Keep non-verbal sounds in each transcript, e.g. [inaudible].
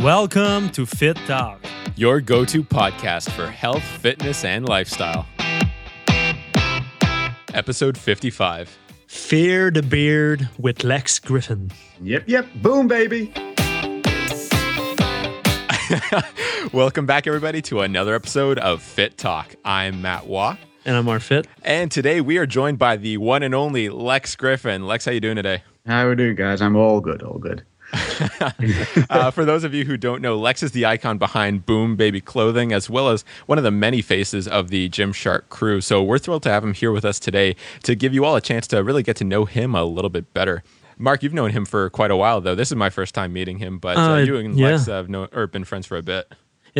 Welcome to Fit Talk. your go to podcast for health, fitness, and lifestyle. Episode 55. Fear the Beard with Lex Griffin. Yep, yep. Boom, baby. [laughs] Welcome back, everybody, to another episode of Fit Talk. I'm Matt Waugh, And I'm Marc Fitt. and today we are joined by the one and only Lex Griffin. Lex, how you doing today? How are we doing, guys? I'm all good, all good. [laughs] uh, for those of you who don't know, Lex is the icon behind Boom Baby Clothing, as well as one of the many faces of the Gymshark crew. So we're thrilled to have him here with us today to give you all a chance to really get to know him a little bit better. Mark, you've known him for quite a while, though. This is my first time meeting him, but uh, Uh, you and yeah. Lex have known, or been friends for a bit.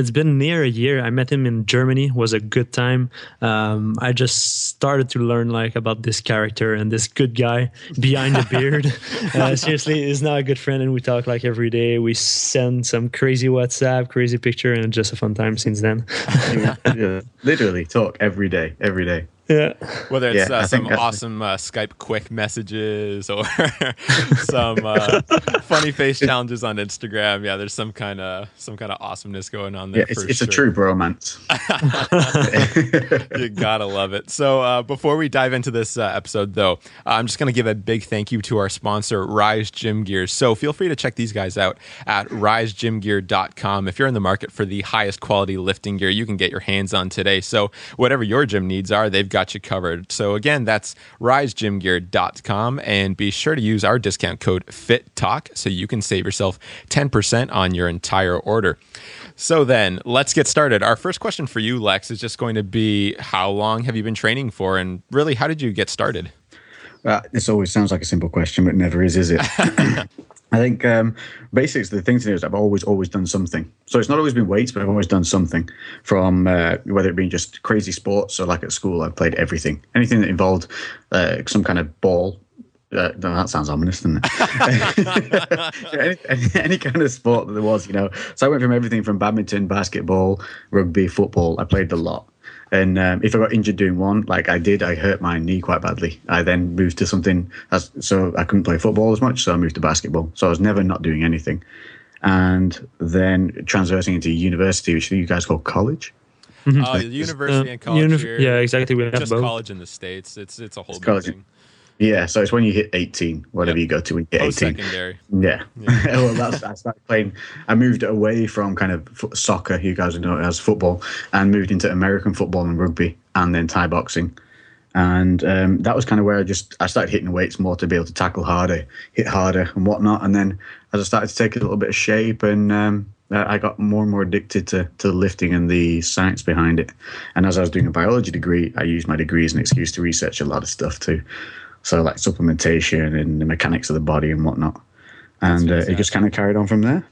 It's been near a year. I met him in Germany. was a good time. Um, I just started to learn like about this character and this good guy behind the beard. [laughs] uh, seriously, he's now a good friend, and we talk like every day. We send some crazy WhatsApp, crazy picture, and just a fun time since then. [laughs] yeah, literally talk every day, every day. Yeah. Whether it's Yeah, uh, some awesome uh, Skype quick messages or [laughs] some uh, funny face challenges on Instagram, yeah, there's some kind of some kind of awesomeness going on there. Yeah, it's, for it's a true bromance. [laughs] you gotta love it. So, uh, before we dive into this uh, episode, though, I'm just gonna give a big thank you to our sponsor, Rise Gym Gear. So, feel free to check these guys out at risegymgear.com. If you're in the market for the highest quality lifting gear you can get your hands on today, so whatever your gym needs are, they've got you covered. So, again, that's risegymgear.com, and be sure to use our discount code FITTALK so you can save yourself 10% on your entire order. So then, let's get started. Our first question for you, Lex, is just going to be how long have you been training for and really how did you get started? Uh, this always sounds like a simple question, but never is, is it? [laughs] I think um, basically the thing to do is I've always, always done something. So it's not always been weights, but I've always done something from uh, whether it be just crazy sports. So like at school, I've played everything, anything that involved uh, some kind of ball. Uh, no, that sounds ominous, doesn't it? [laughs] any, any, any kind of sport that there was, you know. So I went from everything from badminton, basketball, rugby, football. I played a lot. And um, if I got injured doing one, like I did, I hurt my knee quite badly. I then moved to something, as, so I couldn't play football as much, so I moved to basketball. So I was never not doing anything. And then transversing into university, which you guys call college. Uh, the university Uh, and college unif- here. yeah, exactly. We have Just both. college in the States. It's it's a whole It's college. thing. Yeah, so it's when you hit 18, whatever Yep. you go to when you hit 18. secondary. Yeah. [laughs] well, that's I started playing. I moved away from kind of fo- soccer, you guys would know it as football, and moved into American football and rugby, and then Thai boxing. And um, that was kind of where I just I started hitting weights more to be able to tackle harder, hit harder, and whatnot. And then as I started to take a little bit of shape, and um, I I got more and more addicted to to lifting and the science behind it. And as I was doing a biology degree, I used my degree as an excuse to research a lot of stuff too. So like supplementation and the mechanics of the body and whatnot and uh, it just kind of carried on from there.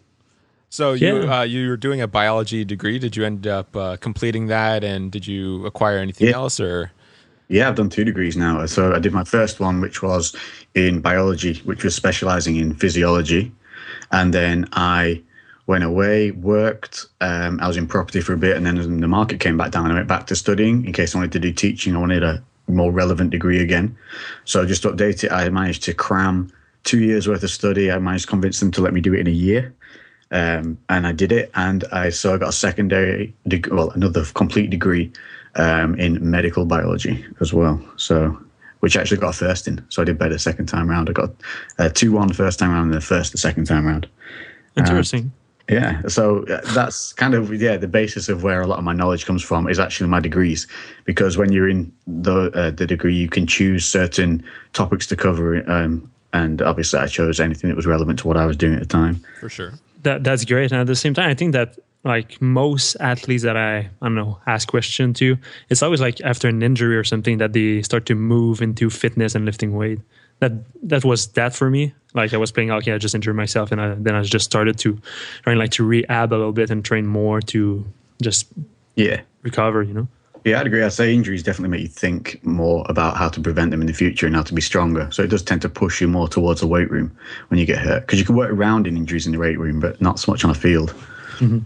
So you Yeah. uh, you were doing a biology degree. Did you end up uh, completing that, and did you acquire anything Yeah. else, or Yeah, I've done two degrees now. So I did my first one, which was in biology, which was specializing in physiology, and then I went away, worked. Um, I was in property for a bit, and then the market came back down, and I went back to studying in case I wanted to do teaching. I wanted a more relevant degree again, so I just to update it. I managed to cram two years worth of study. I managed to convince them to let me do it in a year. um, and I did it. And I so I got a secondary, deg- well, another complete degree um, in medical biology as well. So, which I actually got a first in. So I did better second time round. I got a two one first time round, and the first the second time round. Interesting. Yeah, so uh, that's kind of yeah the basis of where a lot of my knowledge comes from is actually my degrees, because when you're in the uh, the degree, you can choose certain topics to cover, um, and obviously I chose anything that was relevant to what I was doing at the time. for sure? that that's great. And at the same time i think that like most athletes that i i don't know ask question to it's always like after an injury or something that they start to move into fitness and lifting weight. That that was that for me like i was playing okay i just injured myself and I, then i just started to trying like to rehab a little bit and train more to just Yeah, recover you know Yeah, I'd agree. I'd say injuries definitely make you think more about how to prevent them in the future and how to be stronger. So it does tend to push you more towards the weight room when you get hurt because you can work around in injuries in the weight room, but not so much on a field.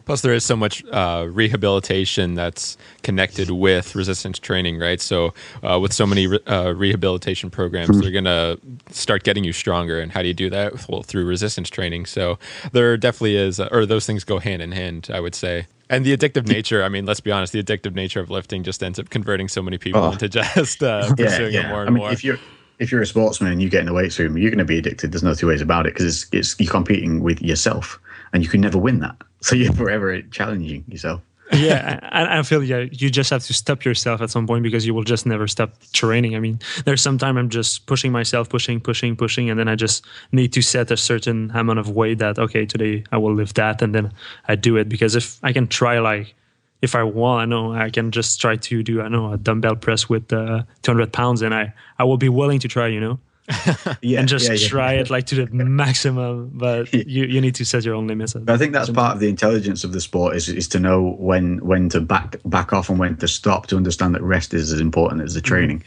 Plus, there is so much uh, rehabilitation that's connected with resistance training, right? So, uh, with so many re- uh, rehabilitation programs, they're going to start getting you stronger. And how do you do that? Well, through resistance training. So, there definitely is, or those things go hand in hand, I would say. And the addictive nature, I mean, let's be honest, the addictive nature of lifting just ends up converting so many people Oh. into just uh, [laughs] Yeah, pursuing it yeah. more I and mean, more. if you're if you're a sportsman and you get in the weight room, you're going to be addicted. There's no two ways about it because it's, it's you're competing with yourself, and you can never win that. [laughs] So you're forever challenging yourself. yeah, I, I feel yeah, you just have to stop yourself at some point because you will just never stop training. I mean, there's some time I'm just pushing myself, pushing, pushing, pushing, and then I just need to set a certain amount of weight that okay, today I will lift that, and then I do it because if I can try like if I want, I know I can just try to do I know a dumbbell press with uh, 200 pounds, and I I will be willing to try, you know, [laughs] Yeah, and just yeah, yeah. try it like to the maximum. But [laughs] you you need to set your own limits. But I think that's part of the intelligence of the sport is is to know when when to back back off and when to stop to understand that rest is as important as the training,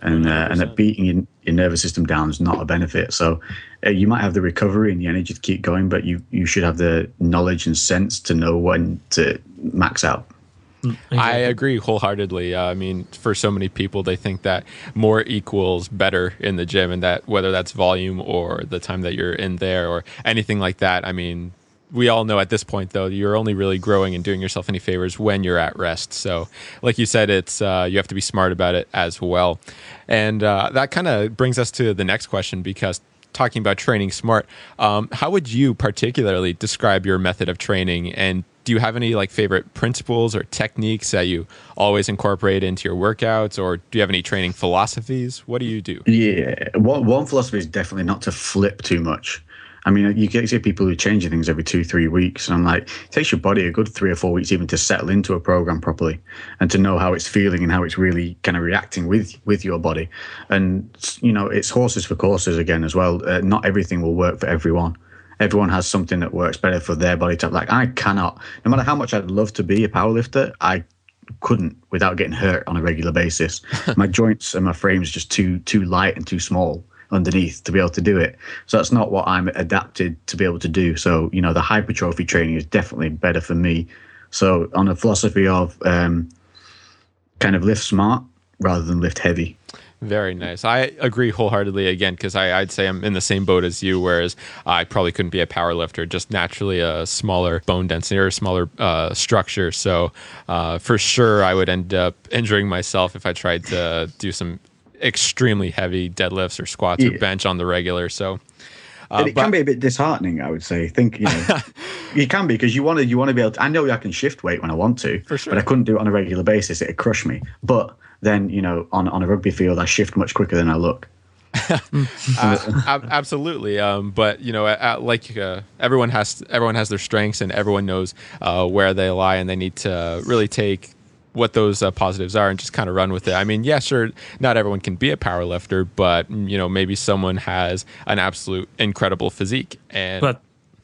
and uh, and that beating your, your nervous system down is not a benefit. So uh, you might have the recovery and the energy to keep going, but you you should have the knowledge and sense to know when to max out. I agree wholeheartedly. Uh, I mean, for so many people, they think that more equals better in the gym, and that whether that's volume or the time that you're in there or anything like that. I mean, we all know at this point, though, you're only really growing and doing yourself any favors when you're at rest. So, like you said, it's uh, you have to be smart about it as well, and uh, that kind of brings us to the next question because talking about training smart, um, how would you particularly describe your method of training and do you have any like favorite principles or techniques that you always incorporate into your workouts or do you have any training philosophies what do you do Yeah, one one philosophy is definitely not to flip too much. I mean, you get see people who are changing things every two, three weeks, and I'm like, it takes your body a good three or four weeks even to settle into a program properly, and to know how it's feeling and how it's really kind of reacting with with your body. And you know, it's horses for courses again as well. Uh, not everything will work for everyone. Everyone has something that works better for their body type. Like I cannot, no matter how much I'd love to be a powerlifter, I couldn't without getting hurt on a regular basis. [laughs] my joints and my frame's are just too too light and too small underneath to be able to do it. So that's not what I'm adapted to be able to do. So you know, the hypertrophy training is definitely better for me. So on a philosophy of um, kind of lift smart rather than lift heavy. Very nice i agree wholeheartedly again because i'd say i'm in the same boat as you whereas i probably couldn't be a power lifter just naturally a smaller bone density or a smaller uh, structure so uh, for sure i would end up injuring myself if i tried to do some extremely heavy deadlifts or squats or bench on the regular so uh, it but- can be a bit disheartening, I would say. Think you know, [laughs] you can be because you want to. You want to be able. To, I know I can shift weight when I want to, sure. but I couldn't do it on a regular basis. It'd crush me. But then you know, on on a rugby field, I shift much quicker than I look. [laughs] uh, ab- absolutely um, but you know uh, uh, like uh, everyone has everyone has their strengths and everyone knows uh, where they lie and they need to really take what those uh, positives are and just kind of run with it i mean yeah sure not everyone can be a power lifter but mm, you know maybe someone has an absolute incredible physique and But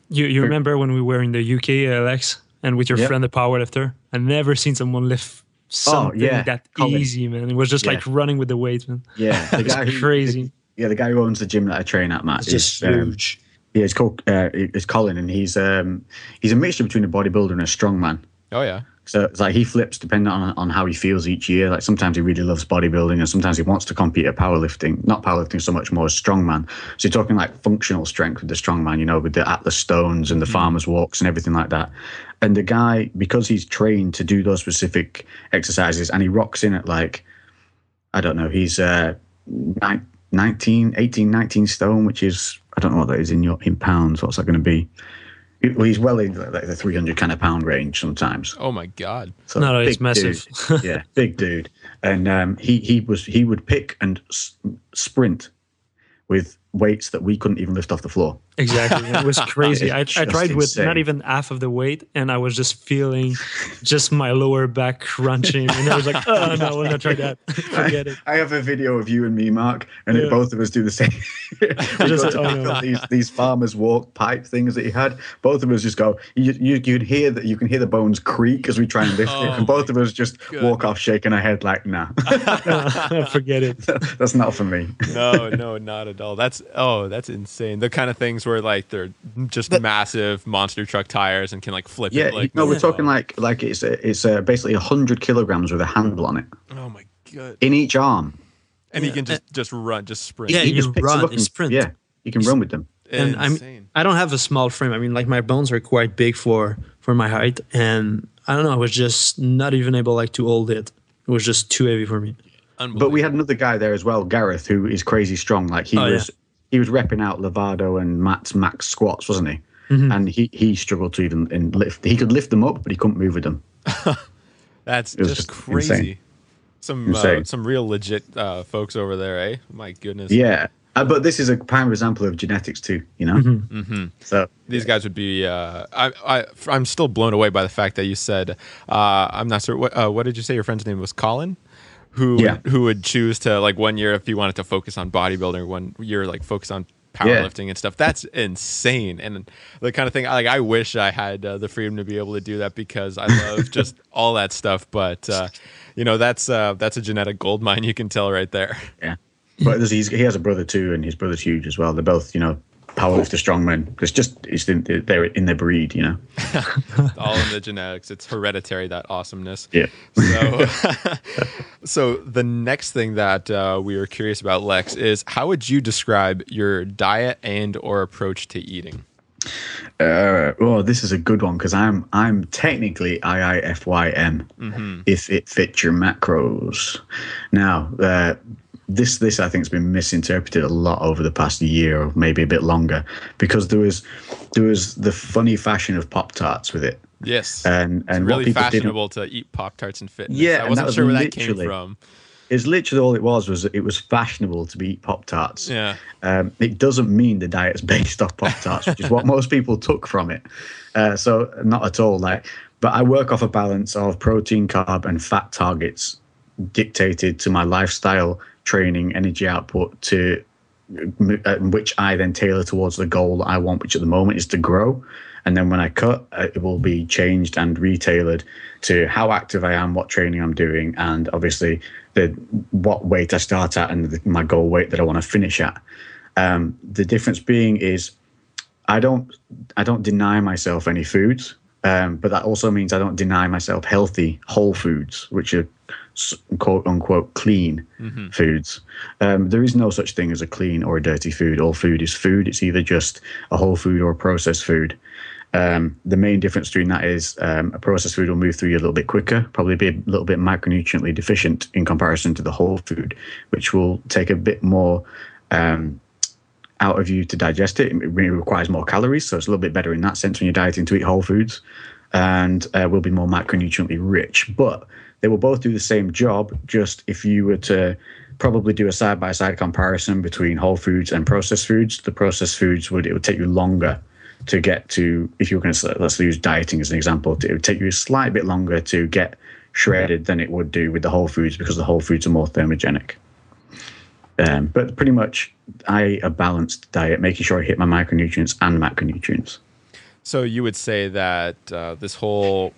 you, you remember when we were in the UK, Alex, and with your Yep. friend, the powerlifter? I never seen someone lift something yeah. that Colin. easy, man. It was just Yeah. like running with the weight, man. Yeah, [laughs] the It's guy who- crazy. yeah, the guy who owns the gym that I train at, Matt, It's just is, um, huge. yeah, it's called uh, it's Colin, and he's um he's a mixture between a bodybuilder and a strongman. oh yeah So it's like he flips depending on on how he feels each year. Like sometimes he really loves bodybuilding, and sometimes he wants to compete at powerlifting. Not powerlifting so much more as strongman. So you're talking like functional strength with the strongman, you know, with the Atlas stones and the farmers walks and everything like that. And the guy, because he's trained to do those specific exercises, and he rocks in at like, I don't know, he's uh, 19, 18, 19 stone, which is I don't know what that is in your in pounds. What's that going to be? Well, he's well in like the 300 kind of pound range sometimes. oh my god So No, no, it's massive. dude. [laughs] yeah, big dude. And um, he he was he would pick and s- sprint with weights that we couldn't even lift off the floor. Exactly. It was [laughs] crazy. I, I tried just with not even half of the weight, and I was just feeling just my lower back crunching. And I was like, oh, no, I will not try that. [laughs] Forget it. I have a video of you and me, Mark, and Yeah. it, both of us do the same. [laughs] we Just like, to oh, no. these these farmers walk pipe things that he had. Both of us just go. You you you'd hear that you can hear the bones creak as we try and lift it, Oh and both of us just God. walk off shaking our head like, nah, Forget it. that's not for me. no no not at all that's oh, that's insane. The kind of things where like they're just massive monster truck tires and can like flip Yeah, it. Like no, we're talking like like it's a, it's a, basically hundred kilograms with a handle on it oh my god, in each arm. and he can just just run, just sprint. Yeah, He you just run, them up you and- sprint. Yeah, you can run with them. and I'm insane. I don't have a small frame. I mean, like my bones are quite big for for my height, and I don't know. I was just not even able like to hold it. It was just too heavy for me. But we had another guy there as well, Gareth, who is crazy strong. Like he Oh, was, he was repping out Levado and Matt's max squats, wasn't he? And he he struggled to even in lift. He could lift them up, but he couldn't move with them. [laughs] That's just just crazy. insane. Some uh, some real legit uh, folks over there, eh? My goodness. Yeah, uh, but this is a prime example of genetics too. You know, mm-hmm. so These guys would be. Uh, I, I I'm still blown away by the fact that you said. Uh, I'm not sure what. Uh, what did you say? Your friend's name was Colin. Who Yeah. who would choose to like one year if you wanted to focus on bodybuilding, one year like focus on Yeah. powerlifting and stuff. That's insane, and the kind of thing. Like I wish I had uh, the freedom to be able to do that because I love [laughs] just all that stuff. But uh, you know, that's uh, that's a genetic gold mine. You can tell right there. yeah. But he's, he has a brother too, and his brother's huge as well. They're both, you know, powerlifter strongmen. It's just it's in, they're in their breed, you know. [laughs] all in the genetics. It's hereditary that awesomeness. Yeah. So, [laughs] [laughs] so the next thing that uh, we were curious about, Lex, is how would you describe your diet and or approach to eating? Uh, oh, this is a good one because I'm I'm technically IIFYM if it fits your macros. Now, uh, this this I think has been misinterpreted a lot over the past year or maybe a bit longer because there was there was the funny fashion of pop tarts with it. Yes, And and really fashionable to eat Pop Tarts and fitness. Yeah, I wasn't was sure where that came from. It's literally all it was was it was fashionable to be eat pop tarts. Yeah. Um, it doesn't mean the diet's [laughs] based off pop tarts, which is what most people took from it. Uh, so not at all. Like, but I work off a balance of protein, carb, and fat targets dictated to my lifestyle, training, energy output to uh, which I then tailor towards the goal that I want, which at the moment is to grow. And then when I cut, uh, it will be changed and retailored to how active I am, what training I'm doing, and obviously the what weight I start at and the, my goal weight that I want to finish at. Um, the difference being is I don't I don't deny myself any foods, um, but that also means I don't deny myself healthy whole foods, which are quote unquote clean foods. Um, there is no such thing as a clean or a dirty food. All food is food. It's either just a whole food or a processed food. Um, the main difference between that is um, a processed food will move through you a little bit quicker, probably be a little bit micronutriently deficient in comparison to the whole food, which will take a bit more um, out of you to digest it. It really requires more calories, so it's a little bit better in that sense when you're dieting to eat whole foods, and uh, will be more macronutriently rich. But they will both do the same job. Just if you were to probably do a side by side comparison between whole foods and processed foods, the processed foods would it would take you longer to get to if you were going to let's use dieting as an example it would take you a slight bit longer to get shredded than it would do with the whole foods because the whole foods are more thermogenic um, but pretty much i a balanced diet making sure i hit my micronutrients and macronutrients So you would say that uh, this whole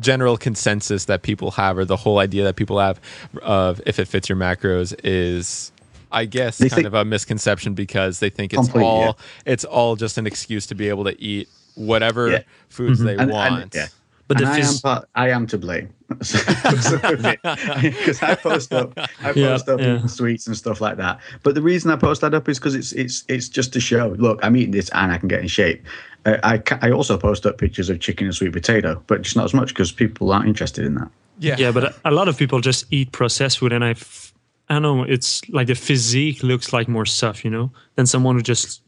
general consensus that people have, or the whole idea that people have of if it fits your macros, is, I guess, They kind of a misconception because they think it's all yeah. it's all just an excuse to be able to eat whatever Yeah. foods mm-hmm. they And- and- want. yeah. But and the I, am part, I am to blame [laughs] because [laughs] I post up, I Yeah, up yeah. sweets and stuff like that. But the reason I post that up is because it's it's it's just to show. Look, I'm eating this and I can get in shape. Uh, I ca- I also post up pictures of chicken and sweet potato, but just not as much because people aren't interested in that. yeah, yeah, but a- a lot of people just eat processed food, and I, f- I don't know, it's like the physique looks like more stuff, you know, than someone who just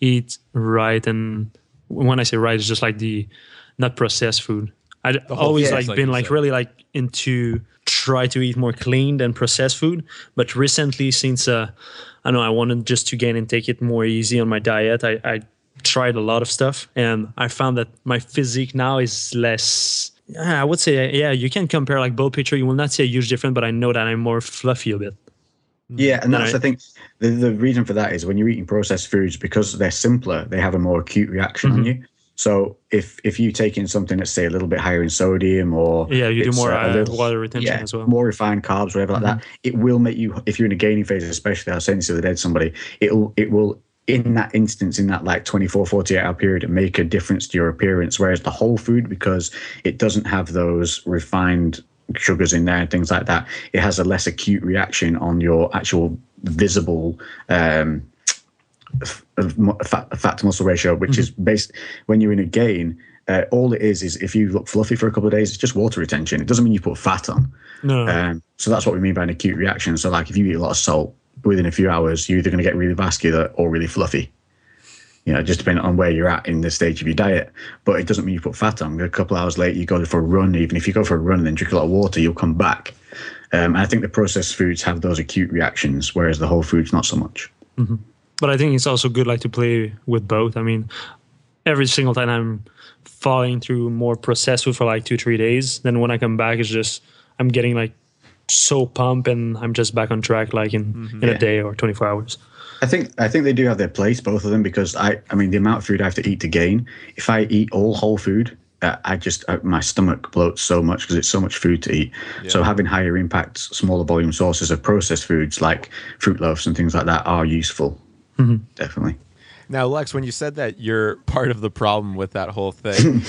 eats right. And when I say right, it's just like the not processed food. I always like been like really like into try to eat more clean than processed food, but recently since uh, I don't know I wanted just to gain and take it more easy on my diet, I, I tried a lot of stuff, and I found that my physique now is less. I would say, yeah, you can compare like both picture. You will not see a huge difference, but I know that I'm more fluffy a bit. Yeah, and that's Right. I think the the reason for that is when you're eating processed foods because they're simpler, they have a more acute reaction Mm-hmm. on you. So if if you take in something that's say a little bit higher in sodium or Yeah, you do more, uh, little- water retention yeah, as well. Mm-hmm. more refined carbs, whatever like that, it will make you if you're in a gaining phase, especially I was saying this the other day somebody, it'll it will in that instance, in that like 24, 48 hour period, make a difference to your appearance. Whereas the whole food, because it doesn't have those refined sugars in there and things like that, it has a less acute reaction on your actual visible um, fat, fat to muscle ratio, which mm-hmm. is based when you're in a gain. Uh, all it is is if you look fluffy for a couple of days, it's just water retention. It doesn't mean you put fat on. No. Um, so that's what we mean by an acute reaction. So like if you eat a lot of salt, within a few hours, you're either going to get really vascular or really fluffy. You know, just depending on where you're at in the stage of your diet. But it doesn't mean you put fat on. A couple hours later, you go for a run. Even if you go for a run and then drink a lot of water, you'll come back. Um, I think the processed foods have those acute reactions, whereas the whole foods not so much. Mm-hmm. But I think it's also good, like to play with both. I mean, every single time I'm falling through more processed food for like two, three days, then when I come back, it's just I'm getting like so pumped and I'm just back on track like in, mm-hmm. in yeah. a day or 24 hours. I think I think they do have their place, both of them, because I I mean the amount of food I have to eat to gain. If I eat all whole food, uh, I just uh, my stomach bloats so much because it's so much food to eat. Yeah. So having higher impact, smaller volume sources of processed foods like fruit loaves and things like that are useful. Mm-hmm. Definitely. Now, Lex, when you said that you're part of the problem with that whole thing, [laughs] um,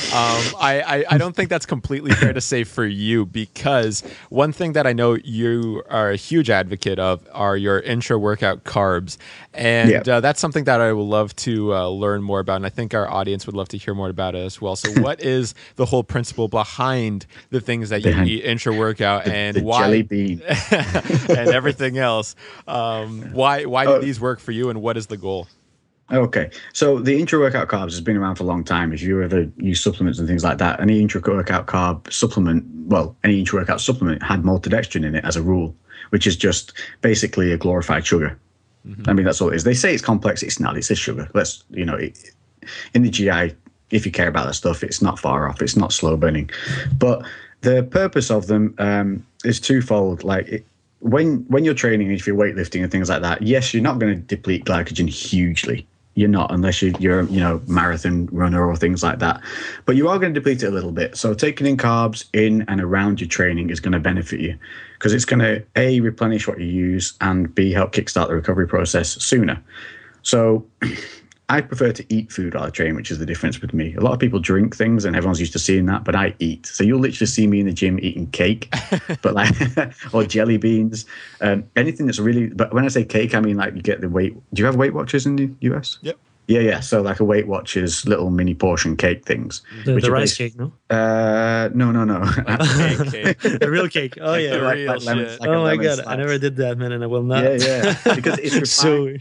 I, I, I, don't think that's completely fair to say for you because one thing that I know you are a huge advocate of are your intra workout carbs. And yep. uh, that's something that I would love to uh, learn more about. And I think our audience would love to hear more about it as well. So, what [laughs] is the whole principle behind the things that you eat intra workout and the why? Jelly [laughs] bean. and everything else. Um, why, why do oh. these work for you and what is the goal? Okay, so the intra workout carbs has been around for a long time. If you ever use supplements and things like that, any intra workout carb supplement, well, any intra workout supplement had maltodextrin in it as a rule, which is just basically a glorified sugar. Mm-hmm. I mean, that's all it is. They say it's complex. It's not. It's a sugar. Let's, you know, it, in the GI, if you care about that stuff, it's not far off. It's not slow burning. But the purpose of them um, is twofold. Like, it, when when you're training, if you're weightlifting and things like that, yes, you're not going to deplete glycogen hugely you're not unless you, you're you know marathon runner or things like that. But you are going to deplete it a little bit. So taking in carbs in and around your training is going to benefit you because it's going to a replenish what you use and b help kickstart the recovery process sooner. So [clears throat] I prefer to eat food while I train, which is the difference with me. A lot of people drink things, and everyone's used to seeing that, but I eat. So you'll literally see me in the gym eating cake, [laughs] but like [laughs] or jelly beans, um, anything that's really. But when I say cake, I mean like you get the weight. Do you have Weight Watchers in the US? Yep. Yeah, yeah. So like a Weight Watchers little mini portion cake things. The, the rice cake, no? Uh, no, no, no. [laughs] cake, cake. the real cake. Oh yeah. Like, like lemon, like oh my god, slice. I never did that, man, and I will not. Yeah, yeah. Because it's [laughs] so.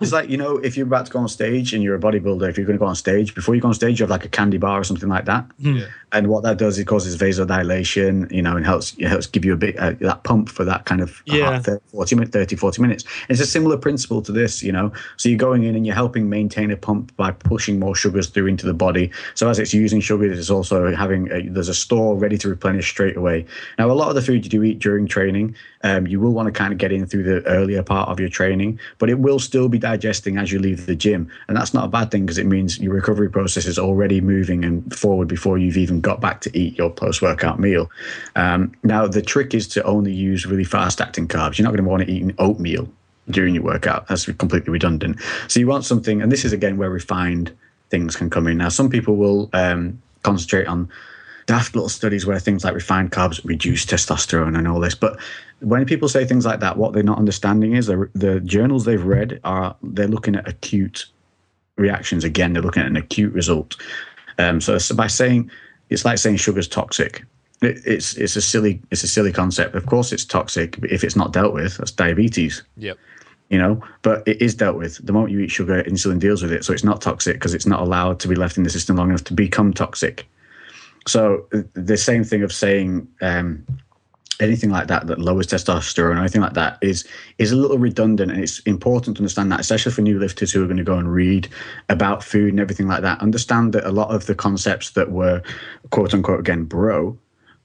it's like you know, if you're about to go on stage and you're a bodybuilder, if you're going to go on stage, before you go on stage, you have like a candy bar or something like that. Hmm. Yeah. And what that does, it causes vasodilation, you know, and helps it helps give you a bit uh, that pump for that kind of yeah. 30, 40 minutes, 30, 40 minutes. And it's a similar principle to this, you know. So you're going in and you're helping maintain pump by pushing more sugars through into the body. So as it's using sugars, it's also having a, there's a store ready to replenish straight away. Now, a lot of the food you do eat during training, um, you will want to kind of get in through the earlier part of your training, but it will still be digesting as you leave the gym, and that's not a bad thing because it means your recovery process is already moving and forward before you've even got back to eat your post-workout meal. Um, now, the trick is to only use really fast-acting carbs. You're not going to want to eat oatmeal during your workout. That's completely redundant. So you want something, and this is again where refined things can come in. Now, some people will um, concentrate on daft little studies where things like refined carbs reduce testosterone and all this, but when people say things like that, what they're not understanding is the, journals they've read are they're looking at acute reactions. Again, they're looking at an acute result. Um, so, by saying it's like saying sugar's toxic. It, it's it's a silly it's a silly concept. Of course, it's toxic if it's not dealt with. That's diabetes. Yep you know but it is dealt with. The moment you eat sugar insulin deals with it so it's not toxic because it's not allowed to be left in the system long enough to become toxic. So the same thing of saying um, anything like that that lowers testosterone or anything like that is is a little redundant and it's important to understand that especially for new lifters who are going to go and read about food and everything like that. Understand that a lot of the concepts that were quote unquote again bro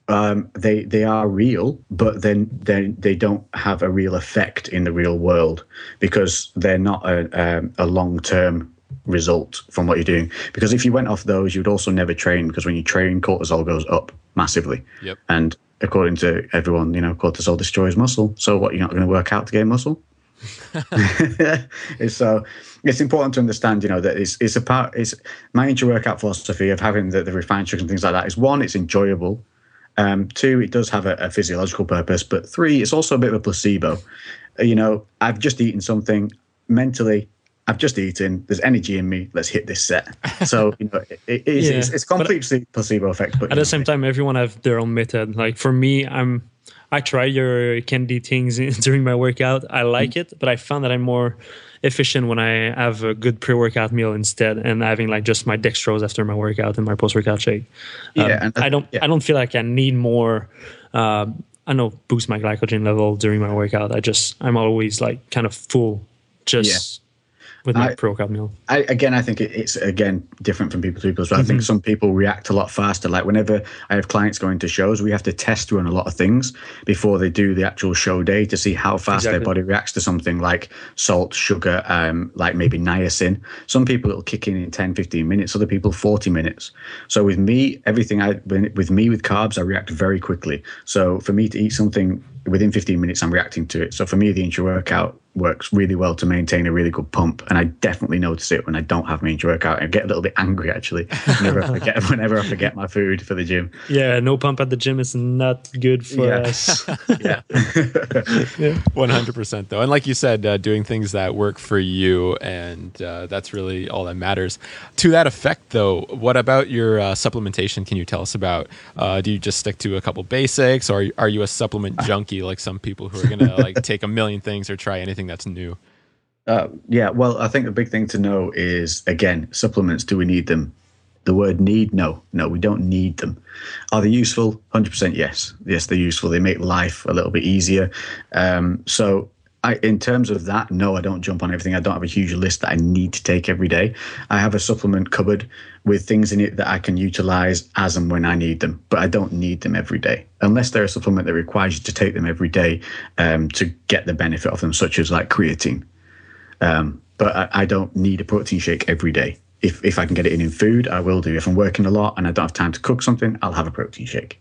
um, they they are real, but then they they don't have a real effect in the real world because they're not a, a, a long term result from what you're doing. Because if you went off those, you'd also never train because when you train, cortisol goes up massively. Yep. And according to everyone, you know, cortisol destroys muscle. So what? You're not going to work out to gain muscle? [laughs] [laughs] so it's important to understand, you know, that it's it's a part. It's my intra workout philosophy of having the, the refined sugars and things like that. Is one, it's enjoyable. Um, two, it does have a, a physiological purpose. But three, it's also a bit of a placebo. Uh, you know, I've just eaten something mentally. I've just eaten. There's energy in me. Let's hit this set. So you know, it, it is, Yeah, it's, it's but- complete placebo effect. But At the same time, everyone have their own method. Like for me, I'm I try your candy things [laughs] during my workout. I like Mm. it, but I found that I'm more efficient when I have a good pre-workout meal instead, and having like just my dextrose after my workout and my post-workout shake. Um, Yeah, and I don't. yeah. I don't feel like I need more. Um, I know boost my glycogen level during my workout. I just I'm always like kind of full, just with my I- pre-workout meal. I, again, I think it, it's again different from people to people. So I think some people react a lot faster. Like whenever I have clients going to shows, we have to test run a lot of things before they do the actual show day to see how fast their body reacts to something like salt, sugar, um, like maybe niacin. Some people it'll kick in in 10, 15 minutes. Other people 40 minutes. So with me, everything I with me with carbs, I react very quickly. So for me to eat something within 15 minutes, I'm reacting to it. So for me, the intra workout works really well to maintain a really good pump. And I definitely notice it when I don't have my intra workout. I get a little bit angry actually whenever I forget [laughs] whenever I forget my food for the gym. Yeah, no pump at the gym is not good for Yeah. us. [laughs] [laughs] Yeah. One hundred percent, though, and like you said, uh, doing things that work for you, and uh, that's really all that matters. To that effect, though, what about your uh, supplementation? Can you tell us about? Uh, do you just stick to a couple basics, or are you a supplement junkie like some people who are gonna like take a million things or try anything that's new? Uh, yeah, well, I think the big thing to know is again, supplements. Do we need them? The word need, no, no, we don't need them. Are they useful? Hundred percent, yes, yes, they're useful. They make life a little bit easier. Um, so, I, in terms of that, no, I don't jump on everything. I don't have a huge list that I need to take every day. I have a supplement cupboard with things in it that I can utilize as and when I need them, but I don't need them every day unless they're a supplement that requires you to take them every day um, to get the benefit of them, such as like creatine but I, I don't need a protein shake every day. If if I can get it in in food, I will do. If I'm working a lot and I don't have time to cook something, I'll have a protein shake.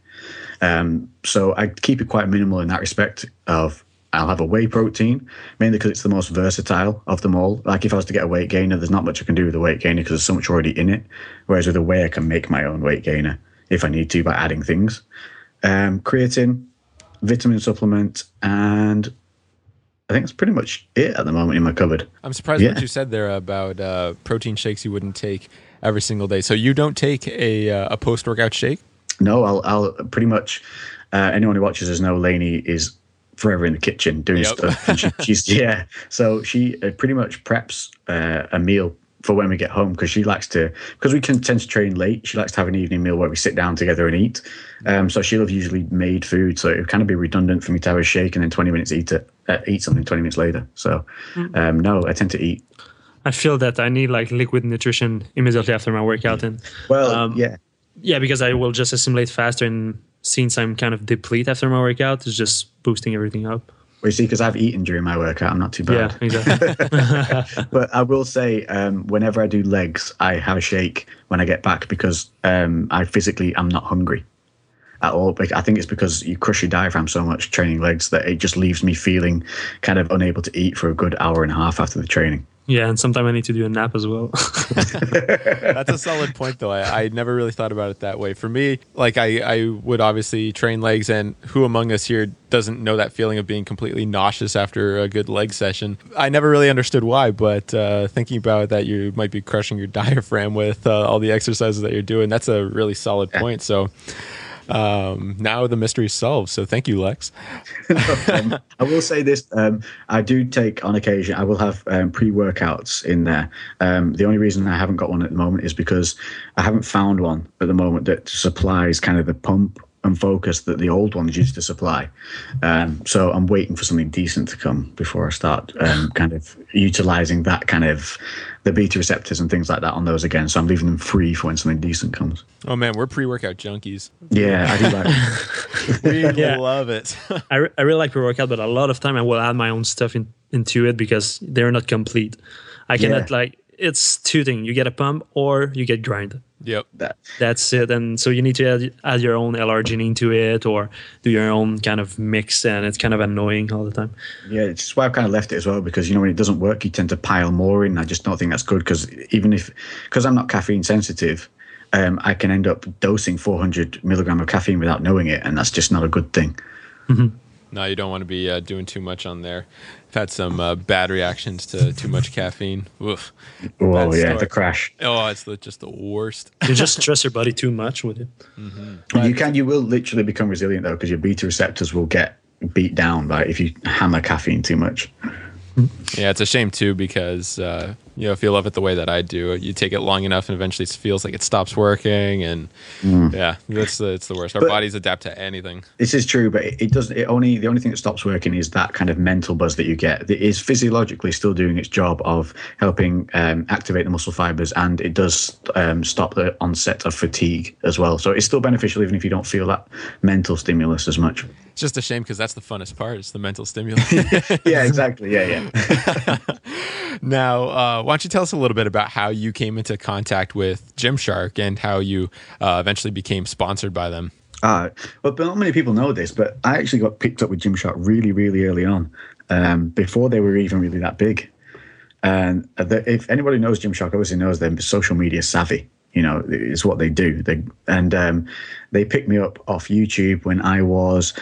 Um, so I keep it quite minimal in that respect. Of I'll have a whey protein mainly because it's the most versatile of them all. Like if I was to get a weight gainer, there's not much I can do with a weight gainer because there's so much already in it. Whereas with a whey, I can make my own weight gainer if I need to by adding things. Um, creatine, vitamin supplement, and I think that's pretty much it at the moment in my cupboard. I'm surprised Yeah. what you said there about uh, protein shakes you wouldn't take every single day. So you don't take a uh, a post workout shake? No, I'll, I'll pretty much. Uh, anyone who watches us know Lainey is forever in the kitchen doing Yep. stuff. And she, she's [laughs] yeah. So she uh, pretty much preps uh, a meal for when we get home because she likes to because we can tend to train late. She likes to have an evening meal where we sit down together and eat. Um, so she'll have usually made food, so it would kind of be redundant for me to have a shake and then twenty minutes eat it, uh, eat something twenty minutes later. So um, no, I tend to eat. I feel that I need like liquid nutrition immediately after my workout, and Well, Um, yeah. yeah, because I will just assimilate faster. And since I'm kind of deplete after my workout, it's just boosting everything up. Well, you see, because I've eaten during my workout, I'm not too bad. Yeah, exactly. [laughs] but I will say, um, whenever I do legs, I have a shake when I get back because um, I physically am not hungry at all. I think it's because you crush your diaphragm so much training legs that it just leaves me feeling kind of unable to eat for a good hour and a half after the training. Yeah, and sometimes I need to do a nap as well. [laughs] That's a solid point, though. I, I never really thought about it that way. For me, like I, I would obviously train legs, and who among us here doesn't know that feeling of being completely nauseous after a good leg session? I never really understood why, but uh, thinking about that, you might be crushing your [laughs] diaphragm with uh, all the exercises that you're doing. That's a really solid point. So um, now the mystery is solved. So thank you, Lex. um, I will say this: um, I do take on occasion. I will have um, pre-workouts in there. Um, the only reason I haven't got one at the moment is because I haven't found one at the moment that supplies kind of the pump and focus that the old ones used to supply. Um, so I'm waiting for something decent to come before I start um, kind of utilizing that kind of the beta receptors and things like that on those again. So I'm leaving them free for when something decent comes. Oh man, we're pre-workout junkies. Yeah, I do like. [laughs] We [laughs] Yeah. love it. [laughs] I, re- I really like pre-workout, but a lot of time I will add my own stuff in, into it because they're not complete. I cannot Yeah. like it's two things: you get a pump or you get grind. Yep. That That's it. And so you need to add, add your own L-arginine to it or do your own kind of mix, and it's kind of annoying all the time. yeah, it's why I've kind of left it as well because you know when it doesn't work, you tend to pile more in. I just don't think that's good because even if because I'm not caffeine sensitive, um, I can end up dosing 400 milligram of caffeine without knowing it, and that's just not a good thing. No, you don't want to be uh, doing too much on there. I've had some uh, bad reactions to too much caffeine. Oof. Oh Bad yeah, story. the crash. Oh, it's the, just the worst. You just stress your body too much with it. You can, you will literally become resilient though, because your beta receptors will get beat down by if you hammer caffeine too much. Yeah, it's a shame too because uh, you know if you love it the way that I do, you take it long enough and eventually it feels like it stops working, and yeah, that's the, it's the worst. Our But- bodies adapt to anything. This is true, but it, it doesn't. It only the only thing that stops working is that kind of mental buzz that you get. It is physiologically still doing its job of helping um, activate the muscle fibers, and it does um, stop the onset of fatigue as well. So it's still beneficial, even if you don't feel that mental stimulus as much. It's just a shame because that's the funnest part. It's the mental stimulus. [laughs] yeah, exactly. Yeah, yeah. [laughs] now, uh, why don't you tell us a little bit about how you came into contact with Gymshark and how you uh, eventually became sponsored by them? Uh, but not many people know this, but I actually got picked up with Gymshark really, really early on, um, before they were even really that big. And the, if anybody knows Gymshark, obviously knows they're social media savvy. You know, it's what they do. They and um, they picked me up off YouTube when I was.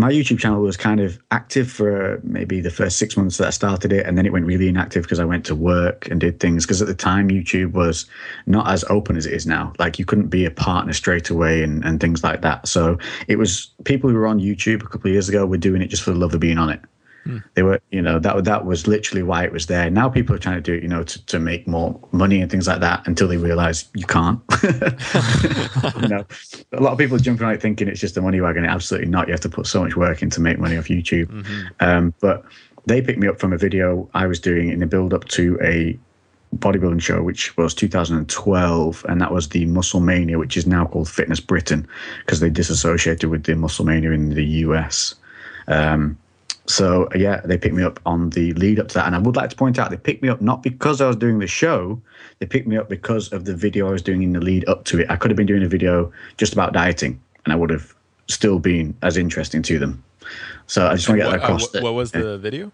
My YouTube channel was kind of active for maybe the first six months that I started it, and then it went really inactive because I went to work and did things. Because at the time, YouTube was not as open as it is now. Like you couldn't be a partner straight away and, and things like that. So it was people who were on YouTube a couple of years ago were doing it just for the love of being on it. They were, you know, that that was literally why it was there. Now people are trying to do it, you know, to, to make more money and things like that until they realize you can't. [laughs] you know, a lot of people are jumping it thinking it's just a money wagon. Absolutely not. You have to put so much work in to make money off YouTube. Um, but they picked me up from a video I was doing in the build up to a bodybuilding show, which was 2012, and that was the Muscle Mania, which is now called Fitness Britain, because they disassociated with the Muscle Mania in the US. Um, so yeah, they picked me up on the lead up to that, and I would like to point out they picked me up not because I was doing the show, they picked me up because of the video I was doing in the lead up to it. I could have been doing a video just about dieting, and I would have still been as interesting to them. So I just want to get that uh, across. what, what was the video?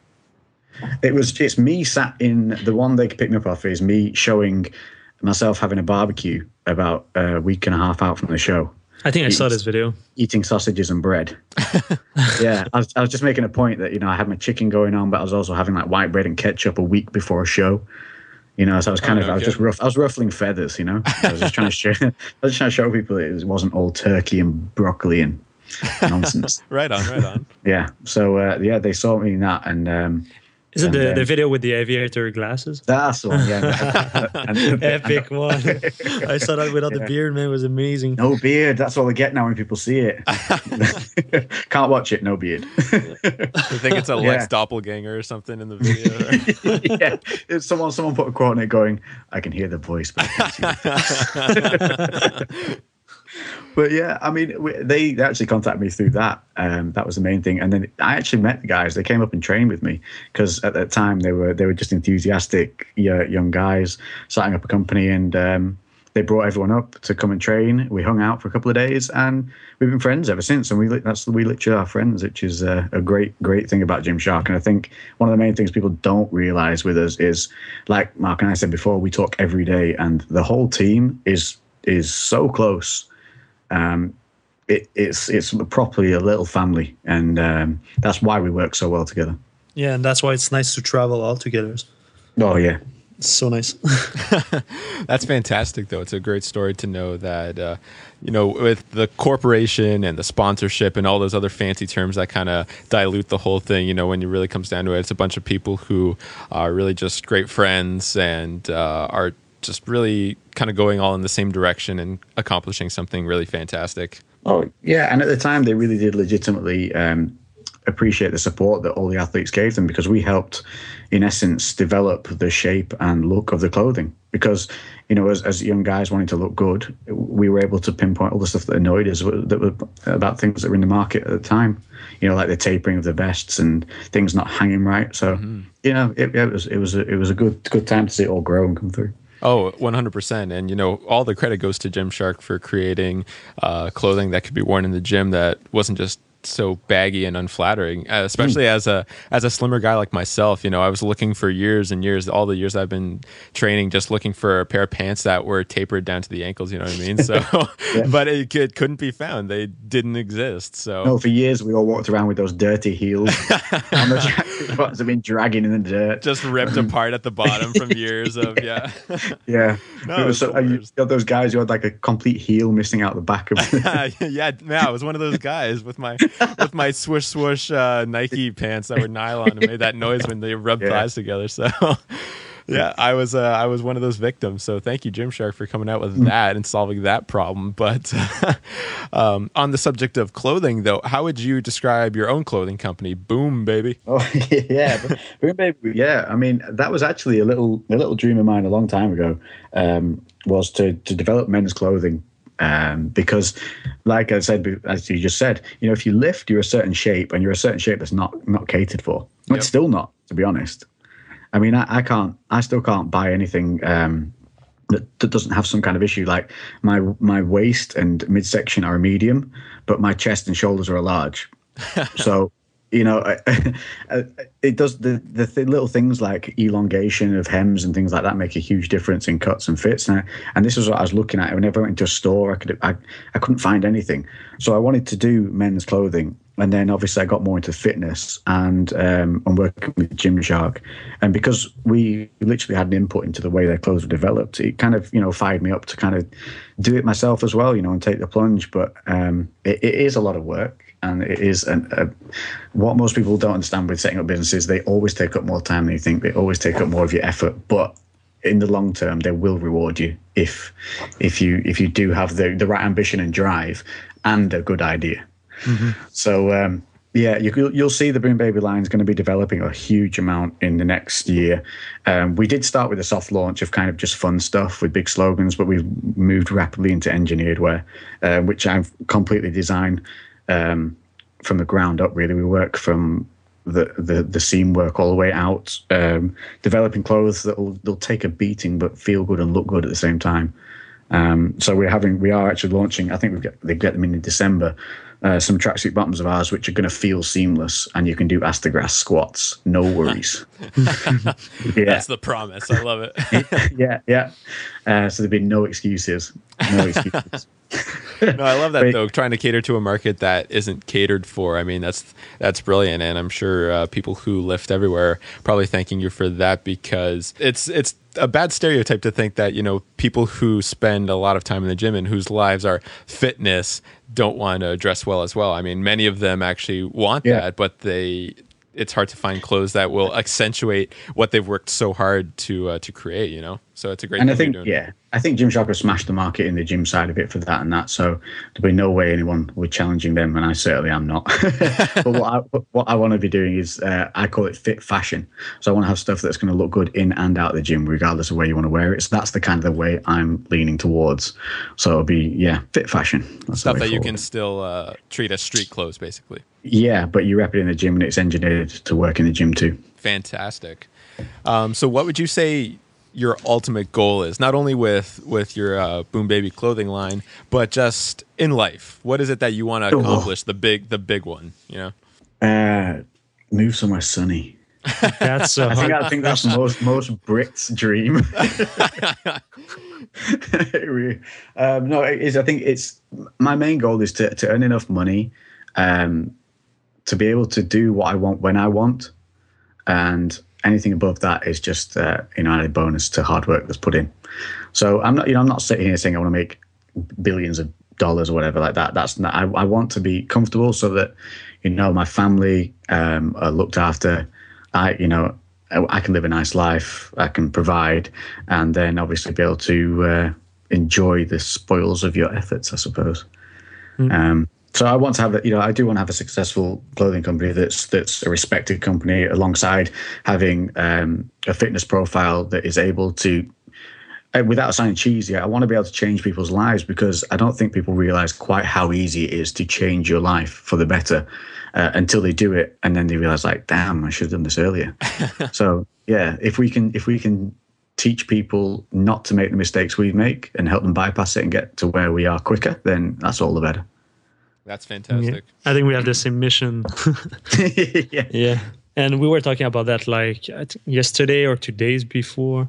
it was it's me sat in the one they picked me up off is me showing myself having a barbecue about a week and a half out from the show, I think I saw this video. eating sausages and bread. [laughs] yeah, I was, I was just making a point that you know I had my chicken going on, but I was also having like white bread and ketchup a week before a show. You know, so I was kind Oh, of no I was just rough. I was ruffling feathers. You know, I was just trying to [laughs] show. [laughs] I was just trying to show people it wasn't all turkey and broccoli and nonsense. Right on, right on. yeah. So uh, yeah, they saw me in that, and um, Is it And the, then- the video with the aviator glasses? that's the one. Yeah. and, [laughs] [laughs] Epic one. I saw that without the beard, man. It was amazing. No beard. That's all I get now when people see it. [laughs] Can't watch it. No beard. I think it's a Lex Yeah. doppelganger or something in the video. yeah. It's someone. Someone put a quote on it going, "I can hear the voice." But, I can't see it." But yeah, I mean, they actually contacted me through that. Um, that was the main thing. And then I actually met the guys. They came up and trained with me because at that time they were they were just enthusiastic young guys setting up a company and. Um, they brought everyone up to come and train. We hung out for a couple of days, and we've been friends ever since. And we that's we literally are friends, which is uh, a great great thing about Gymshark. And I think one of the main things people don't realize with us is, like Mark and I said before, we talk every day, and the whole team is is so close. Um, it, it's it's properly a little family, and um, that's why we work so well together. Yeah, and that's why it's nice to travel all together. Oh yeah, It's so nice. [laughs] [laughs] That's fantastic, though. It's a great story to know that, uh, you know, with the corporation and the sponsorship and all those other fancy terms that kind of dilute the whole thing. You know, when it really comes down to it, it's a bunch of people who are really just great friends and uh, are just really kind of going all in the same direction and accomplishing something really fantastic. Oh yeah, and at the time they really did legitimately um, appreciate the support that all the athletes gave them because we helped, in essence, develop the shape and look of the clothing. Because you know, as, as young guys wanting to look good, we were able to pinpoint all the stuff that annoyed us that were about things that were in the market at the time. You know, like the tapering of the vests and things not hanging right. So, mm-hmm. you know, it, it, was it was a, it was a good good time to see it all grow and come through. Oh, 100%. And, you know, all the credit goes to Gymshark for creating uh, clothing that could be worn in the gym that wasn't just so baggy and unflattering, uh, especially mm. as a as a slimmer guy like myself. You know, I was looking for years and years, all the years I've been training, just looking for a pair of pants that were tapered down to the ankles. You know what I mean? [laughs] So, yeah. [laughs] but it, it, couldn't be found; they didn't exist. So, no, for years we all walked around with those dirty heels [laughs] the jacket have been dragging in the dirt, just ripped apart at the bottom from years of yeah, yeah. No, so, you those guys who had like a complete heel missing out the back of. yeah, yeah, I was one of those guys with my [laughs] with my swish swoosh uh, Nike [laughs] pants that were nylon and made that noise when they rubbed yeah. thighs together. So. [laughs] yeah, I was uh, I was one of those victims. So thank you, Gymshark, for coming out with mm. that and solving that problem. But um, on the subject of clothing, though, how would you describe your own clothing company? Boom, baby. Oh yeah, Boom, baby. Yeah, I mean that was actually a little a little dream of mine a long time ago. Um, was to to develop men's clothing um, because, like I said, as you just said, you know, if you lift, you're a certain shape, and you're a certain shape that's not not catered for. Yep. It's still not, to be honest. I mean, I, I can't, I still can't buy anything um, that, that doesn't have some kind of issue. Like my my waist and midsection are a medium, but my chest and shoulders are a large. [laughs] so you know, [laughs] it does the the th- little things like elongation of hems and things like that make a huge difference in cuts and fits. And, I, and this is what I was looking at. Whenever I went into a store, I could I, I couldn't find anything, so I wanted to do men's clothing. And then obviously I got more into fitness and um, and working with Gymshark, and because we literally had an input into the way their clothes were developed, it kind of you know fired me up to kind of do it myself as well, you know, and take the plunge. But um, it, it is a lot of work and it is an, a, what most people don't understand with setting up businesses. They always take up more time than you think. They always take up more of your effort, but in the long term, they will reward you if if you if you do have the the right ambition and drive and a good idea. Mm-hmm. So um, yeah, you, you'll see the Boom Baby line is going to be developing a huge amount in the next year. Um, we did start with a soft launch of kind of just fun stuff with big slogans, but we've moved rapidly into engineered wear, uh, which I've completely designed um, from the ground up. Really, we work from the, the, the seam work all the way out, um, developing clothes that will they'll take a beating but feel good and look good at the same time. Um, so we're having we are actually launching. I think we get they get them in December. Uh, some tracksuit bottoms of ours which are going to feel seamless, and you can do ass-to-grass squats, no worries. [laughs] [laughs] yeah. That's the promise. I love it. yeah, yeah. Uh, so there've be no excuses. No [laughs] excuses no, I love that though. Trying to cater to a market that isn't catered for. I mean, that's that's brilliant, and I'm sure uh, people who lift everywhere probably thanking you for that because it's it's a bad stereotype to think that you know people who spend a lot of time in the gym and whose lives are fitness don't want to dress well as well. I mean, many of them actually want yeah. that, but they it's hard to find clothes that will accentuate what they've worked so hard to uh, to create. You know, so it's a great. And I think yeah, I think Gymshark has smashed the market in the gym side of it for that and that. So there'll be no way anyone will be challenging them, and I certainly am not. [laughs] but what I, what I want to be doing is uh, I call it fit fashion. So I want to have stuff that's going to look good in and out of the gym, regardless of where you want to wear it. So that's the kind of the way I'm leaning towards. So it'll be yeah, fit fashion. That's stuff that you can still uh, treat as street clothes, basically. Yeah, but you wrap it in the gym and it's engineered to work in the gym too. Fantastic. Um, so, what would you say your ultimate goal is? Not only with with your uh, Boom Baby clothing line, but just in life. What is it that you want to accomplish? Oh. The big, the big one. You know. Uh, move somewhere sunny. That's [laughs] uh, I think I think that's most most Brits' dream. [laughs] um, no, it is. I think it's my main goal is to to earn enough money um, to be able to do what I want when I want, and anything above that is just uh, you know a bonus to hard work that's put in. So I'm not you know I'm not sitting here saying I want to make billions of dollars or whatever like that. That's not. I, I want to be comfortable so that you know my family um, are looked after. I you know I can live a nice life. I can provide, and then obviously be able to uh, enjoy the spoils of your efforts. I suppose. Mm. Um, so I want to have, a, you know, I do want to have a successful clothing company that's that's a respected company alongside having um, a fitness profile that is able to, uh, without sounding cheesy, I want to be able to change people's lives because I don't think people realize quite how easy it is to change your life for the better uh, until they do it and then they realize like, damn, I should have done this earlier. [laughs] so yeah, if we can, if we can teach people not to make the mistakes we make and help them bypass it and get to where we are quicker, then that's all the better. That's fantastic. Yeah. I think we have the same mission. [laughs] [laughs] yeah. yeah. And we were talking about that like yesterday or two days before.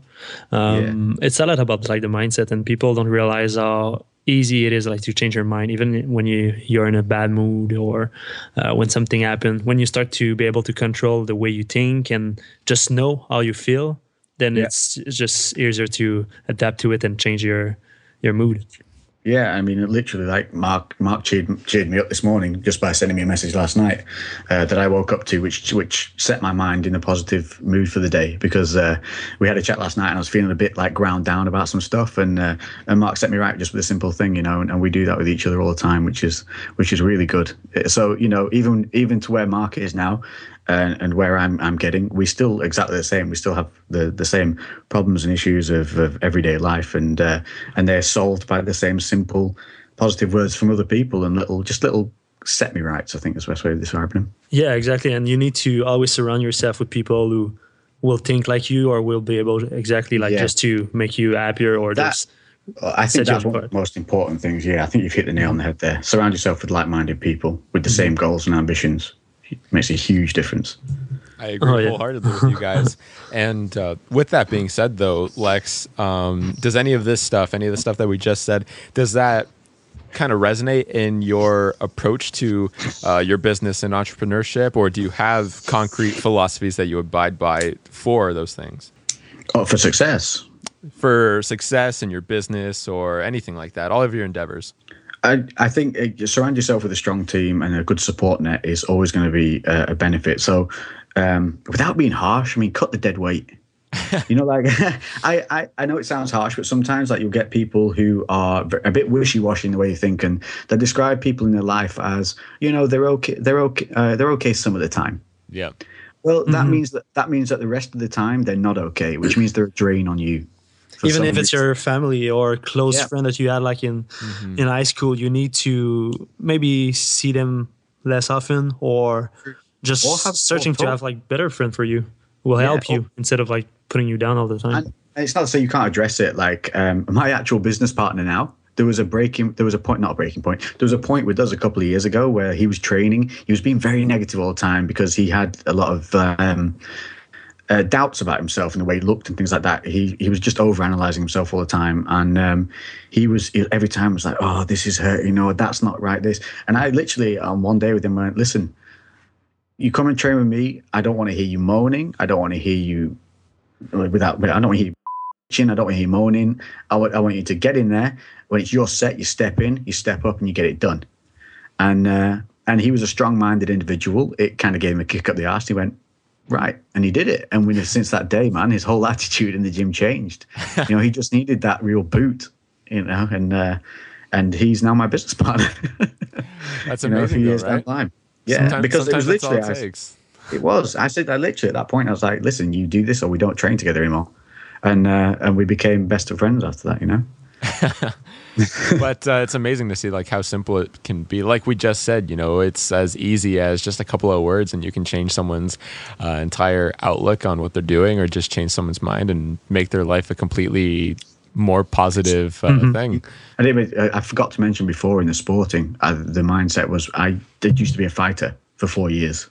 Um, yeah. It's a lot about like the mindset, and people don't realize how easy it is like to change your mind, even when you you're in a bad mood or uh, when something happened. When you start to be able to control the way you think and just know how you feel, then yeah. it's, it's just easier to adapt to it and change your your mood. Yeah, I mean, literally, like Marc, Marc cheered, cheered me up this morning just by sending me a message last night uh, that I woke up to, which which set my mind in a positive mood for the day because uh, we had a chat last night and I was feeling a bit like ground down about some stuff, and uh, and Marc set me right just with a simple thing, you know, and, and, we do that with each other all the time, which is which is really good. So you know, even even to where Marc is now, and, and where I'm I'm getting, we still exactly the same. We still have the the same problems and issues of, of everyday life, and uh, and they're solved by the same simple positive words from other people and little just little set me rights. I think is the best way of describing them. Yeah, exactly. And you need to always surround yourself with people who will think like you or will be able to exactly like yeah. just to make you happier or that, just. I think that's one of the most important things. Yeah, I think you've hit the nail on the head there. Surround yourself with like-minded people with the mm-hmm. same goals and ambitions makes a huge difference. I agree oh, yeah. wholeheartedly with you guys. [laughs] and uh, with that being said, though, Lex, um, does any of this stuff, any of the stuff that we just said, does that kind of resonate in your approach to uh, your business and entrepreneurship, or do you have concrete philosophies that you abide by for those things? Oh, for success. For success in your business or anything like that, all of your endeavors. I, I think uh, surround yourself with a strong team and a good support net is always going to be a, a benefit. So, um, without being harsh, I mean, cut the dead weight. you know, like [laughs] I, I, I know it sounds harsh, but sometimes like you'll get people who are a bit wishy-washy in the way you think, and they describe people in their life as, you know, they're okay, they're okay, uh, they're okay some of the time. Yeah. Well, that mm-hmm. means that that means that the rest of the time they're not okay, which means they're a drain on you even if it's your family or close yeah. friend that you had like in mm-hmm. in high school you need to maybe see them less often or just or have, searching to have like better friend for you will yeah, help you or, instead of like putting you down all the time and it's not to say you can't address it like um, my actual business partner now there was a breaking there was a point not a breaking point there was a point with us a couple of years ago where he was training he was being very negative all the time because he had a lot of um, uh, doubts about himself and the way he looked and things like that. He he was just over analyzing himself all the time, and um, he was every time was like, "Oh, this is hurt," you know, that's not right. This, and I literally on um, one day with him went, "Listen, you come and train with me. I don't want to hear you moaning. I don't want to hear you without. I don't want to hear you I don't want to hear you moaning. I want I want you to get in there. When it's your set, you step in, you step up, and you get it done." And uh, and he was a strong-minded individual. It kind of gave him a kick up the arse. He went, right. And he did it. And when since that day man his whole [laughs] attitude in the gym changed. You know he just needed that real boot you know and uh, and he's now my business [laughs] partner. That's amazing know, though, right? line. Yeah sometimes, because it was literally I, it was. I said i literally at that point i was like listen you do this or we don't train together anymore. And uh, and we became best of friends after that you know [laughs] but uh, it's amazing to see like how simple it can be. Like we just said, you know, it's as easy as just a couple of words, and you can change someone's uh, entire outlook on what they're doing, or just change someone's mind and make their life a completely more positive uh, mm-hmm. thing. I, did, I forgot to mention before in the sporting, uh, the mindset was I did used to be a fighter for four years.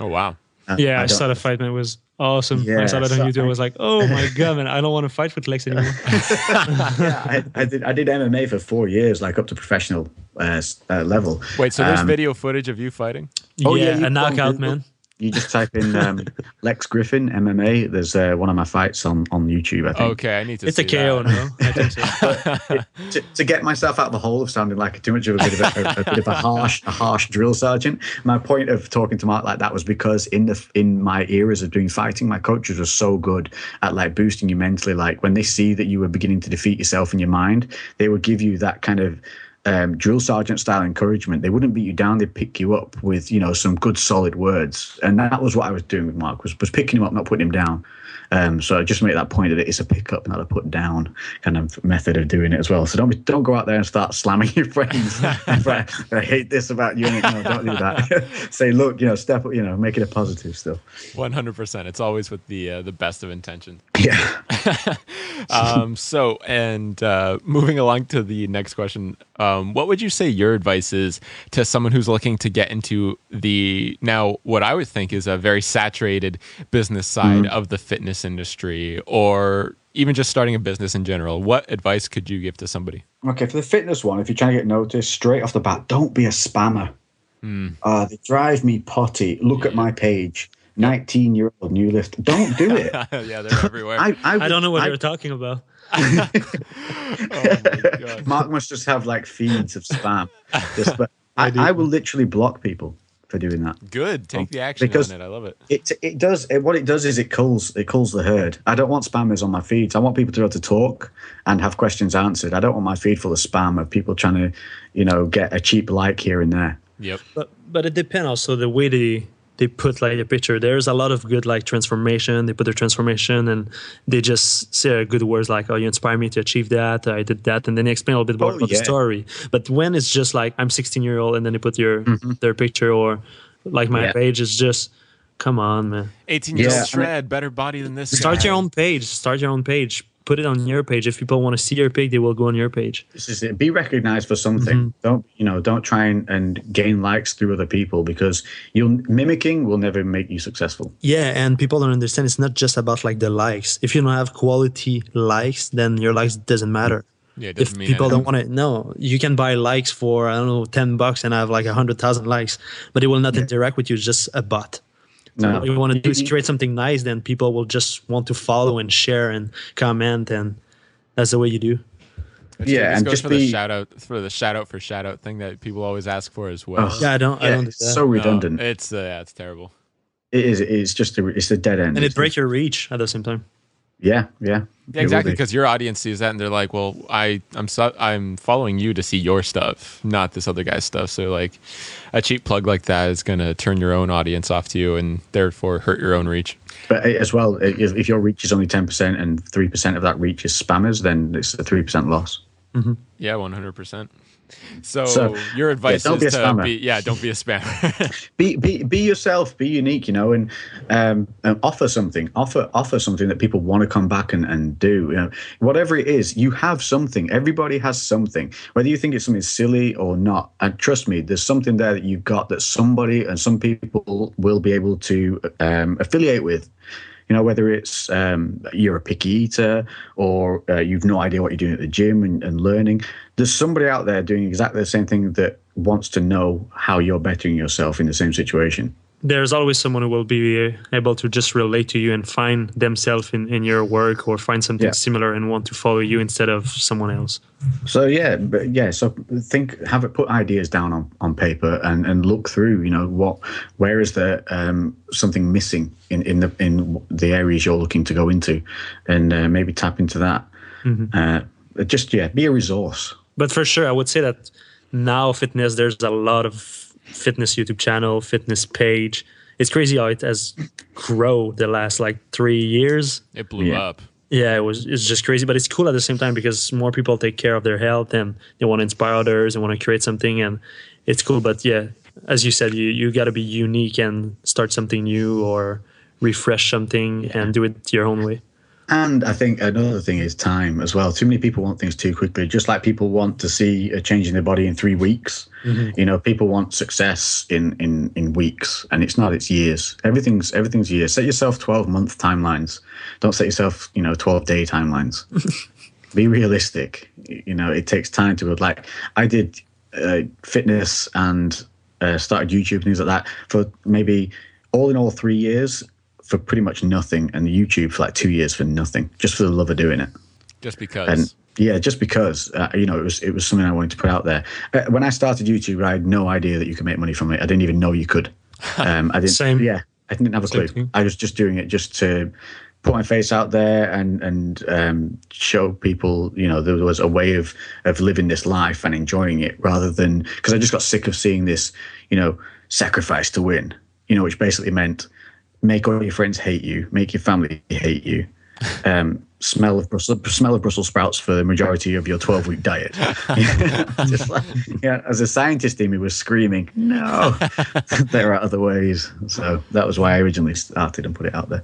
Oh wow! Uh, yeah, I, I started fighting. It was awesome. Yeah, I saw that on YouTube. I was like, oh my [laughs] god, man, I don't want to fight with Lex anymore. [laughs] yeah, I, I, did. I did MMA for four years, like up to professional uh, uh, level. Wait, so there's um, video footage of you fighting? Oh yeah, yeah a knockout, man you just type in um, [laughs] Lex Griffin MMA. There's uh, one of my fights on, on YouTube. I think. Okay, I need to. It's a KO, that. no? I think so. [laughs] to, to, get myself out of the hole of sounding like too much of a bit of a, a, a, bit of a harsh a harsh drill sergeant. My point of talking to Marc like that was because in the in my eras of doing fighting, my coaches were so good at like boosting you mentally. Like when they see that you were beginning to defeat yourself in your mind, they would give you that kind of um, drill sergeant style encouragement. They wouldn't beat you down; they'd pick you up with you know some good solid words, and that was what I was doing with Marc was was picking him up, not putting him down. Um, so I just make that point that it's a pick up, not a put down kind of method of doing it as well. So don't be, don't go out there and start slamming your friends. [laughs] I hate this about you. No, don't do that. [laughs] Say, look, you know, step up, you know, make it a positive still. One hundred percent. It's always with the uh, the best of intentions. [laughs] Yeah. um, so, and uh, moving along to the next question, um, what would you say your advice is to someone who's looking to get into the now what I would think is a very saturated business side mm-hmm. of the fitness industry, or even just starting a business in general? What advice could you give to somebody? Okay, for the fitness one, if you're trying to get noticed, straight off the bat, don't be a spammer. Mm. Uh, they drive me potty. Look at my page. 19 year old new lift. Don't do it. [laughs] yeah, they're [laughs] everywhere. I, I, I, don't know what I, you're talking about. [laughs] oh Marc must just have like feeds of spam. Just, but I, I, will literally block people for doing that. Good, take um, the action because on it. I love it. It it does. It, what it does is it calls it calls the herd. I don't want spammers on my feeds. I want people to be able to talk and have questions answered. I don't want my feed full of spam of people trying to, you know, get a cheap like here and there. Yep. But but it depends also the way they they put like a picture. There's a lot of good like transformation. They put their transformation and they just say good words like, "Oh, you inspire me to achieve that. I did that," and then they explain a little bit more oh, about yeah. the story. But when it's just like I'm 16 year old and then they put your mm-hmm. their picture or like my yeah. page is just come on, man. 18 year old shred, better body than this. Start guy. your own page. Start your own page put it on your page. If people want to see your page, they will go on your page. This is it. Be recognized for something. Mm-hmm. Don't you know? Don't try and, and gain likes through other people because you mimicking will never make you successful. Yeah, and people don't understand. It's not just about like the likes. If you don't have quality likes, then your likes doesn't matter. Yeah, if people anything. don't want it, no, you can buy likes for I don't know ten bucks and have like a hundred thousand likes, but it will not yeah. interact with you. It's just a bot. No. What you want to do is create something nice, then people will just want to follow and share and comment, and that's the way you do. Which yeah, and just for be, the shout out for the shout out for shout out thing that people always ask for as well. Oh, yeah, I don't. Yeah, I don't. Do so redundant. No, it's uh, yeah, it's terrible. It is. It's just a. It's a dead end. And it breaks your reach at the same time. Yeah, yeah, yeah exactly. Because your audience sees that and they're like, "Well, I, I'm, so, I'm following you to see your stuff, not this other guy's stuff." So, like, a cheap plug like that is going to turn your own audience off to you and therefore hurt your own reach. But as well, if, if your reach is only ten percent and three percent of that reach is spammers, then it's a three percent loss. Mm-hmm. Yeah, one hundred percent. So, so, your advice yeah, is to be yeah, don't be a spammer. [laughs] be be be yourself, be unique, you know, and um, and offer something. Offer offer something that people want to come back and, and do. You know, whatever it is, you have something. Everybody has something. Whether you think it's something silly or not, and trust me, there's something there that you've got that somebody and some people will be able to um, affiliate with you know, whether it's um, you're a picky eater or uh, you've no idea what you're doing at the gym and, and learning, there's somebody out there doing exactly the same thing that wants to know how you're bettering yourself in the same situation there's always someone who will be able to just relate to you and find themselves in, in your work or find something yeah. similar and want to follow you instead of someone else. So yeah, but yeah, so think have it put ideas down on, on paper and, and look through, you know, what where is there um, something missing in, in the in the areas you're looking to go into and uh, maybe tap into that. Mm-hmm. Uh, just yeah, be a resource. But for sure I would say that now fitness there's a lot of fitness YouTube channel, fitness page. It's crazy how it has grown the last like three years. It blew yeah. up. Yeah, it was it's just crazy, but it's cool at the same time because more people take care of their health and they want to inspire others and want to create something and it's cool. But yeah, as you said, you you got to be unique and start something new or refresh something yeah. and do it your own way. And I think another thing is time as well. Too many people want things too quickly, just like people want to see a change in their body in three weeks. Mm-hmm. You know, people want success in, in, in weeks, and it's not, it's years. Everything's everything's years. Set yourself 12 month timelines. Don't set yourself, you know, 12 day timelines. [laughs] Be realistic. You know, it takes time to, build. like, I did uh, fitness and uh, started YouTube and things like that for maybe all in all three years for pretty much nothing, and YouTube for like two years for nothing, just for the love of doing it. Just because. And yeah, just because uh, you know it was it was something I wanted to put out there. Uh, when I started YouTube, I had no idea that you could make money from it. I didn't even know you could. [laughs] Um, I didn't. Same. Yeah, I didn't have a clue. I was just doing it just to put my face out there and and um, show people, you know, there was a way of of living this life and enjoying it, rather than because I just got sick of seeing this, you know, sacrifice to win, you know, which basically meant make all your friends hate you, make your family hate you, um, smell of Brussels, smell of Brussels sprouts for the majority of your 12 week diet. [laughs] Like, yeah, as a scientist in me was screaming, no, [laughs] there are other ways. So that was why I originally started and put it out there.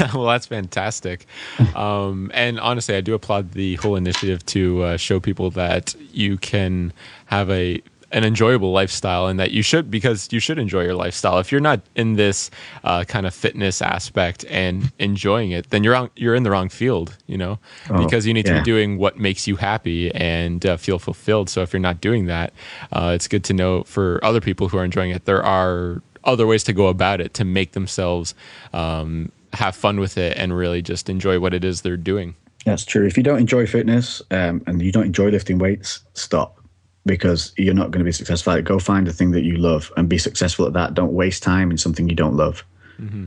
[laughs] well, that's fantastic. Um, and honestly, I do applaud the whole initiative to uh, show people that you can have a an enjoyable lifestyle and that you should because you should enjoy your lifestyle if you're not in this uh, kind of fitness aspect and enjoying it then you're on, you're in the wrong field you know oh, because you need yeah. to be doing what makes you happy and uh, feel fulfilled so if you're not doing that uh, it's good to know for other people who are enjoying it there are other ways to go about it to make themselves um, have fun with it and really just enjoy what it is they're doing. That's true. If you don't enjoy fitness um, and you don't enjoy lifting weights, stop because you're not going to be successful at it. Go find a thing that you love and be successful at that. Don't waste time in something you don't love. Mm-hmm.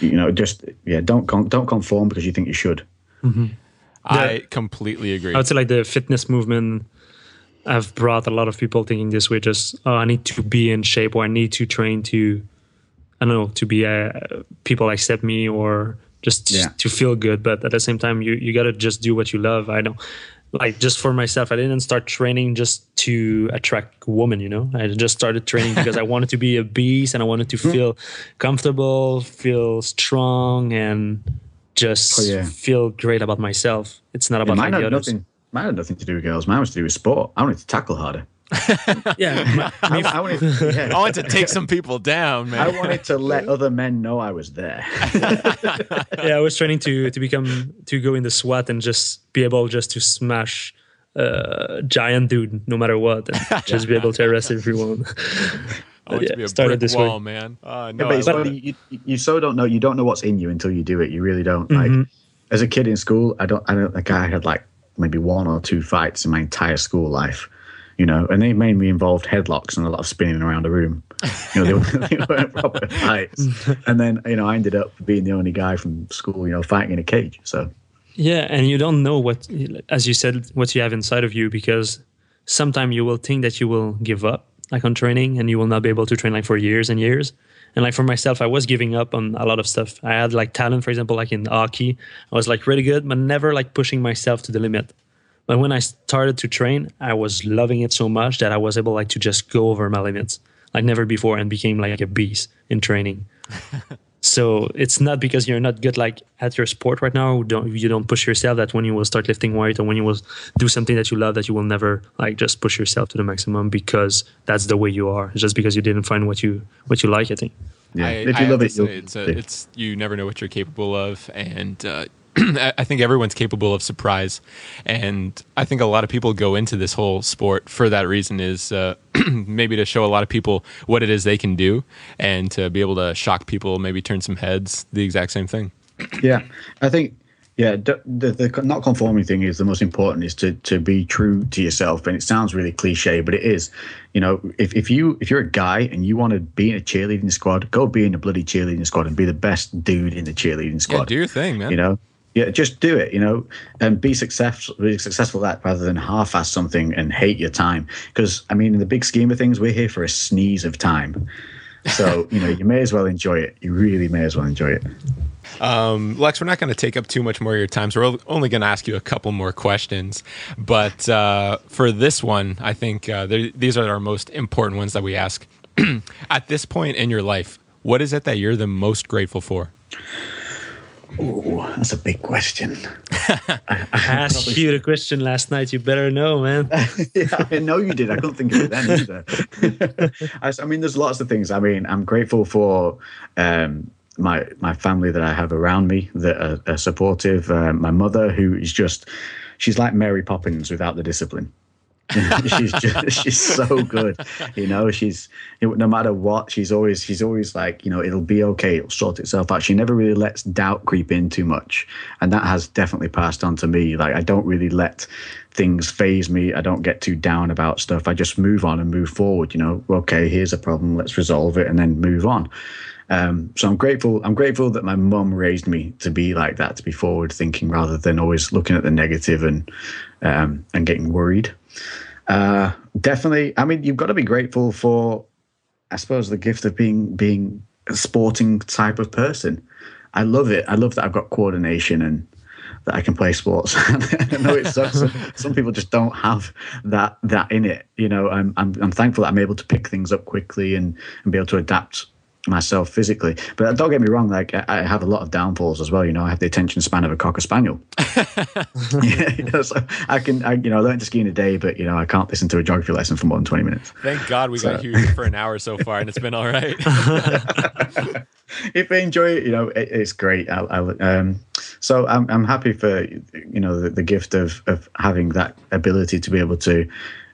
You know, just yeah, don't con- don't conform because you think you should. Mm-hmm. I completely agree. I would say like the fitness movement have brought a lot of people thinking this way. Just oh, I need to be in shape or I need to train to I don't know to be a uh, people accept me or just yeah. to feel good. But at the same time, you you gotta just do what you love. I don't like just for myself. I didn't start training just to attract women. You know, I just started training [laughs] because I wanted to be a beast and I wanted to hmm. feel comfortable, feel strong, and just oh, yeah. feel great about myself. It's not about yeah, mine had others. Nothing, mine had nothing to do with girls. Mine was to do with sport. I wanted to tackle harder. [laughs] yeah, I, I, wanted, [laughs] yeah. I wanted to take some people down, man. I wanted to let other men know I was there. [laughs] yeah, I was training to to become to go in the SWAT and just be able just to smash a giant dude no matter what, and just be able to arrest everyone. I want yeah, to be a started this wall, way. man. Uh, no, yeah, but you, you, so don't know. You don't know what's in you until you do it. You really don't. Mm-hmm. Like as a kid in school, I don't. I don't like. I had like maybe one or two fights in my entire school life you know, and they mainly involved headlocks and a lot of spinning around the room. You know, they, were, [laughs] they weren't proper fights. [laughs] And then, you know, I ended up being the only guy from school, you know, fighting in a cage. So, yeah, and you don't know what, as you said, what you have inside of you because sometimes you will think that you will give up, like on training, and you will not be able to train like for years and years. And like for myself, I was giving up on a lot of stuff. I had like talent, for example, like in hockey, I was like really good, but never like pushing myself to the limit. But when I started to train, I was loving it so much that I was able like to just go over my limits like never before and became like a beast in training. [laughs] so it's not because you're not good like at your sport right now, don't you don't push yourself that when you will start lifting weight or when you will do something that you love that you will never like just push yourself to the maximum because that's the way you are. It's just because you didn't find what you what you like, I think. Yeah, I, if you I love it, it's, a, it's you never know what you're capable of, and uh, [clears throat] I think everyone's capable of surprise, and I think a lot of people go into this whole sport for that reason. Is uh, [clears throat] maybe to show a lot of people what it is they can do, and to be able to shock people, maybe turn some heads. The exact same thing. Yeah, I think yeah, the, the, not conforming thing is the most important. Is to to be true to yourself, and it sounds really cliche, but it is. You know, if, if you if you're a guy and you want to be in a cheerleading squad, go be in a bloody cheerleading squad and be the best dude in the cheerleading squad. Yeah, do your thing, man. You know, yeah, just do it, you know, and be successful, be successful at that rather than half-ass something and hate your time. Because I mean, in the big scheme of things, we're here for a sneeze of time. So [laughs] you know, you may as well enjoy it. You really may as well enjoy it. Um, Lex, we're not going to take up too much more of your time, so we're only going to ask you a couple more questions. But uh, for this one, I think uh, these are our most important ones that we ask. [clears throat] At this point in your life, what is it that you're the most grateful for? Oh, that's a big question. [laughs] I, I asked you the question last night. You better know, man. [laughs] yeah, I know you did. I couldn't think of it then either. I, [laughs] I, mean, there's lots of things. I mean, I'm grateful for um, my my family that I have around me that are, are supportive. Uh, my mother, who is just, she's like Mary Poppins without the discipline. [laughs] she's just she's so good you know she's no matter what she's always she's always like you know it'll be okay it'll sort itself out. She never really lets doubt creep in too much and that has definitely passed on to me. Like i don't really let things phase me. I don't get too down about stuff. I just move on and move forward you know. Okay here's a problem let's resolve it and then move on. Um, so I'm grateful. I'm grateful that my mum raised me to be like that, to be forward thinking rather than always looking at the negative and um, and getting worried. Uh, definitely. I mean, you've got to be grateful for, I suppose, the gift of being being a sporting type of person. I love it. I love that I've got coordination and that I can play sports. [laughs] I know it sucks. [laughs] Some people just don't have that that in it. You know, I'm, I'm I'm thankful that I'm able to pick things up quickly and and be able to adapt myself physically. But don't get me wrong, like I have a lot of downfalls as well. You know, I have the attention span of a cocker spaniel. yeah, [laughs] [laughs] you know, so I can, I, you know, I learned to ski in a day, but you know, I can't listen to a geography lesson for more than twenty minutes. Thank God we so. got here for an hour so far, and it's been all right. [laughs] if they enjoy it, you know, it, it's great. I, I, um, so I'm I'm happy for you know the, the gift of of having that ability to be able to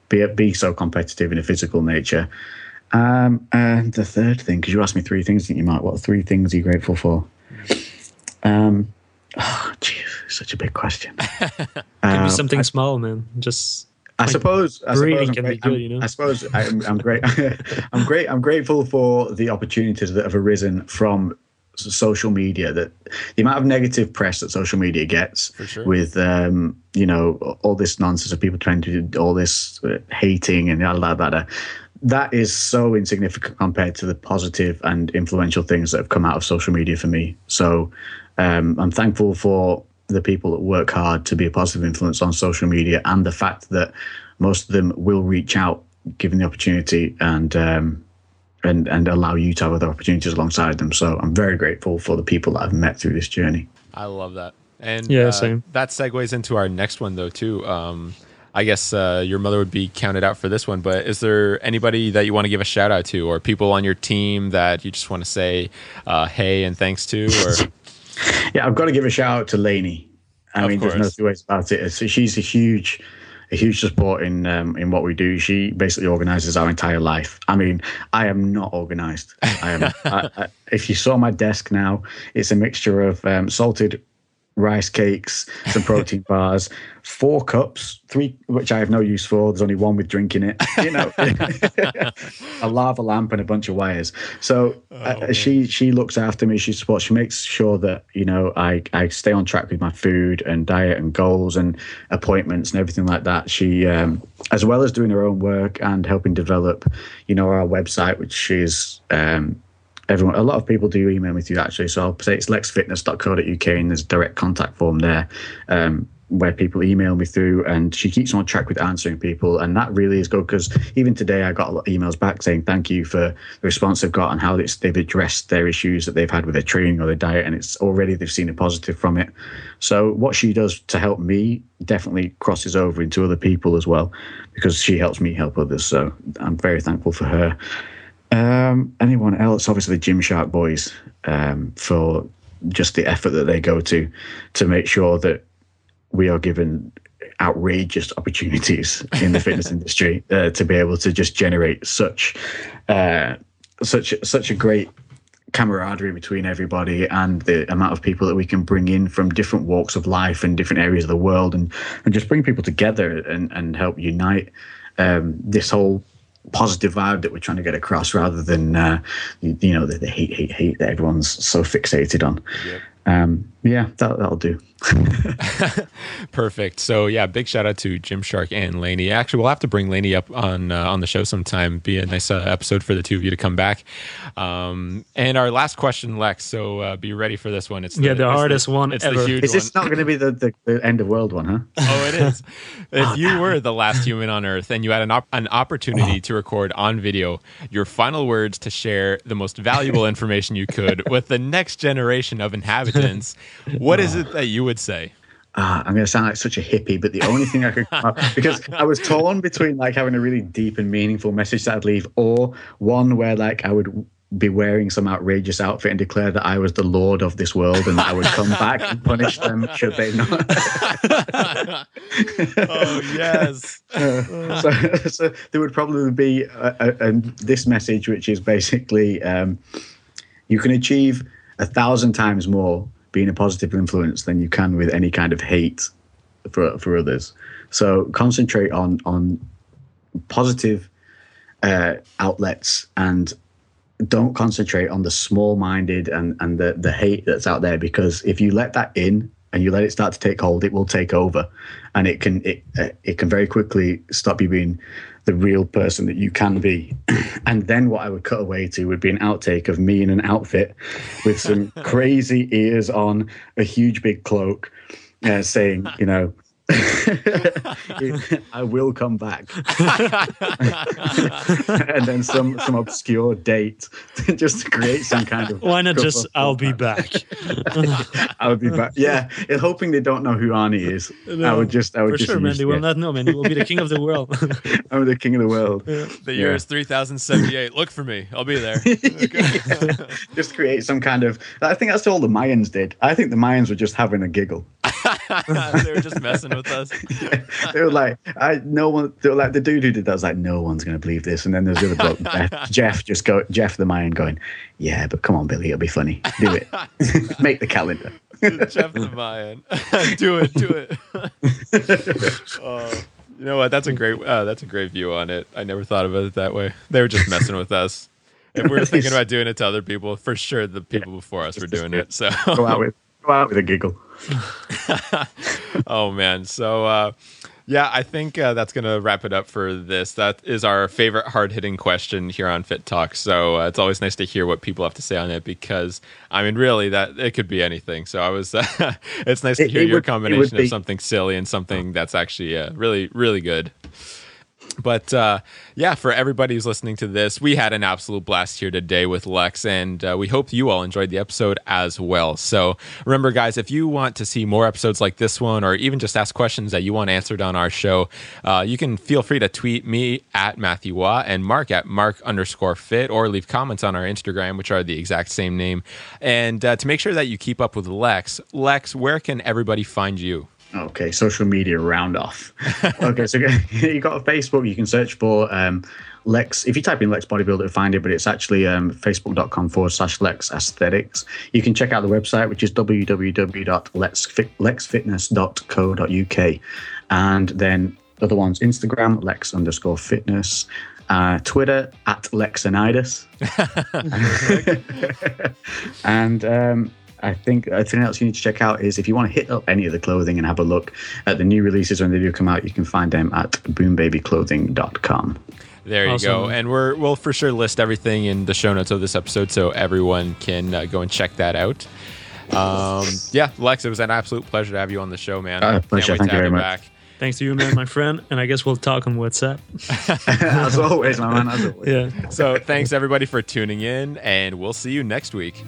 be be so competitive in a physical nature. Um, and the third thing, because you asked me three things, think you might. What three things are you grateful for? Um, oh, jeez, such a big question. [laughs] Can uh, be something I, small, man. Just I suppose. I suppose can be good, you know. I suppose I'm, I'm great. [laughs] I'm great. I'm grateful for the opportunities that have arisen from social media that the amount of negative press that social media gets sure. with um, you know all this nonsense of people trying to do all this uh, hating and all that that is so insignificant compared to the positive and influential things that have come out of social media for me. So um, I'm thankful for the people that work hard to be a positive influence on social media and the fact that most of them will reach out given the opportunity and um, and and allow you to have other opportunities alongside them. So I'm very grateful for the people that I've met through this journey. I love that. And yeah, uh, same. That segues into our next one though too. Um, I guess uh, your mother would be counted out for this one, but is there anybody that you want to give a shout out to, or people on your team that you just want to say uh, hey and thanks to? Or [laughs] yeah, I've got to give a shout out to Lainey. I of mean, course. there's no two ways about it. So she's a huge, a huge support in um, in what we do. She basically organises our entire life. I mean, I am not organised. I am. [laughs] I, I, if you saw my desk now, it's a mixture of um, salted rice cakes, some protein bars, four cups, three which I have no use for. There's only one with drink in it. You know, [laughs] [laughs] a lava lamp and a bunch of wires. So oh, uh, she she looks after me. She supports. She makes sure that you know I I stay on track with my food and diet and goals and appointments and everything like that. She um, as well as doing her own work and helping develop, you know, our website, which is. Um, everyone, a lot of people do email me through actually. So I'll say it's lexfitness.co.uk and there's a direct contact form there. Um, where people email me through and she keeps on track with answering people and that really is good because even today i got a lot of emails back saying thank you for the response they've got and how they've addressed their issues that they've had with their training or their diet and it's already they've seen a positive from it so what she does to help me definitely crosses over into other people as well because she helps me help others so i'm very thankful for her um, anyone else? Obviously, the Gymshark boys um, for just the effort that they go to to make sure that we are given outrageous opportunities in the fitness [laughs] industry uh, to be able to just generate such uh, such such a great camaraderie between everybody and the amount of people that we can bring in from different walks of life and different areas of the world and and just bring people together and and help unite um, this whole positive vibe that we're trying to get across rather than uh, you, you, know the, the, hate hate hate that everyone's so fixated on yep. um, yeah that, that'll do [laughs] [laughs] Perfect. So yeah, big shout out to Gymshark and Laney. Actually, we'll have to bring Laney up on uh, on the show sometime. Be a nice uh, episode for the two of you to come back. Um, and our last question, Lex. So uh, be ready for this one. It's the, yeah, the hardest the, one. It's ever. the huge. Is this one. not going to be the, the, the, end of world one? Huh? [laughs] Oh, it is. if oh, you were the last human on Earth and you had an op- an opportunity to record on video your final words to share the most valuable information you could with the next generation of inhabitants, what is it that you would say? Uh, I'm going to sound like such a hippie, but the only thing I could come up because I was torn between like having a really deep and meaningful message that I'd leave, or one where like I would be wearing some outrageous outfit and declare that I was the lord of this world and that I would come back and punish them should they not. [laughs] oh yes. Uh, [laughs] so, so, there would probably be a, a, a, this message, which is basically um, you can achieve a thousand times more being a positive influence than you can with any kind of hate for for others. So concentrate on on positive uh, outlets and don't concentrate on the small-minded and and the the hate that's out there because if you let that in and you let it start to take hold, it will take over, and it can it uh, it can very quickly stop you being the real person that you can be. [clears throat] and then what I would cut away to would be an outtake of me in an outfit with some [laughs] crazy ears on, a huge big cloak, uh, saying, you know, [laughs] I will come back. [laughs] and then some some obscure date [laughs] just to create some kind of Why not just I'll be back? I'll be back. Yeah, and hoping they don't know who Arnie is. I would just I would For just sure, man. They will not know, man. He will be the king of the world. I'm the king of the world. The year Yeah. is 3078. Look for me. I'll be there. just create some kind of. I think that's all the Mayans did. I think the Mayans were just having a giggle. they were just messing with us. [laughs] they were like, I no one. They were like the dude who did that was like, no one's going to believe this. And then there's the other bloke, [laughs] Jeff, Jeff, just go, Jeff the Mayan, going, yeah, but come on, Billy, it'll be funny. Do it. [laughs] Make the calendar. Jeff the Mayan. do it, do it. oh, you know what? That's a great. Uh, that's a great view on it. I never thought about it that way. They were just messing with us. If we were thinking about doing it to other people, for sure the people before us were doing it. So, Go out with, go out with a giggle. [laughs] oh man. So, uh, yeah, I think uh, that's gonna wrap it up for this. That is our favorite hard hitting question here on Fit Talk. So uh, it's always nice to hear what people have to say on it because I mean, really, that it could be anything. So I was, [laughs] it's nice to hear it your would- combination of something silly and something that's actually uh, really, really good. But uh, yeah, for everybody who's listening to this, we had an absolute blast here today with Lex, and uh, we hope you all enjoyed the episode as well. So remember, guys, if you want to see more episodes like this one, or even just ask questions that you want answered on our show, uh, you can feel free to tweet me at Matthew Waugh and Marc at Marc underscore fit, or leave comments on our Instagram, which are the exact same name. And uh, to make sure that you keep up with Lex, Lex, where can everybody find you? Okay, social media round off. [laughs] okay, so [laughs] you got a Facebook. You can search for um, Lex. If you type in Lex Bodybuilder, you'll find it, but it's actually um, facebook.com forward slash Lex Aesthetics. You can check out the website, which is www.lexfitness.co.uk. And then other ones Instagram, Lex underscore fitness. Uh, Twitter at Lexonitis. [laughs] and um, I think anything else you need to check out is if you want to hit up any of the clothing and have a look at the new releases when they do come out, you can find them at boombabyclothing.com. There you go. And we're we'll for sure list everything in the show notes of this episode so everyone can uh, go and check that out. Um, yeah, Lex, it was an absolute pleasure to have you on the show, man. Uh, pleasure. Can't wait Thank to you have very you much. back. Thanks to you, man, my friend. And I guess we'll talk on WhatsApp. [laughs] [laughs] as always, my man, as always. Yeah. So thanks everybody for tuning in, and we'll see you next week.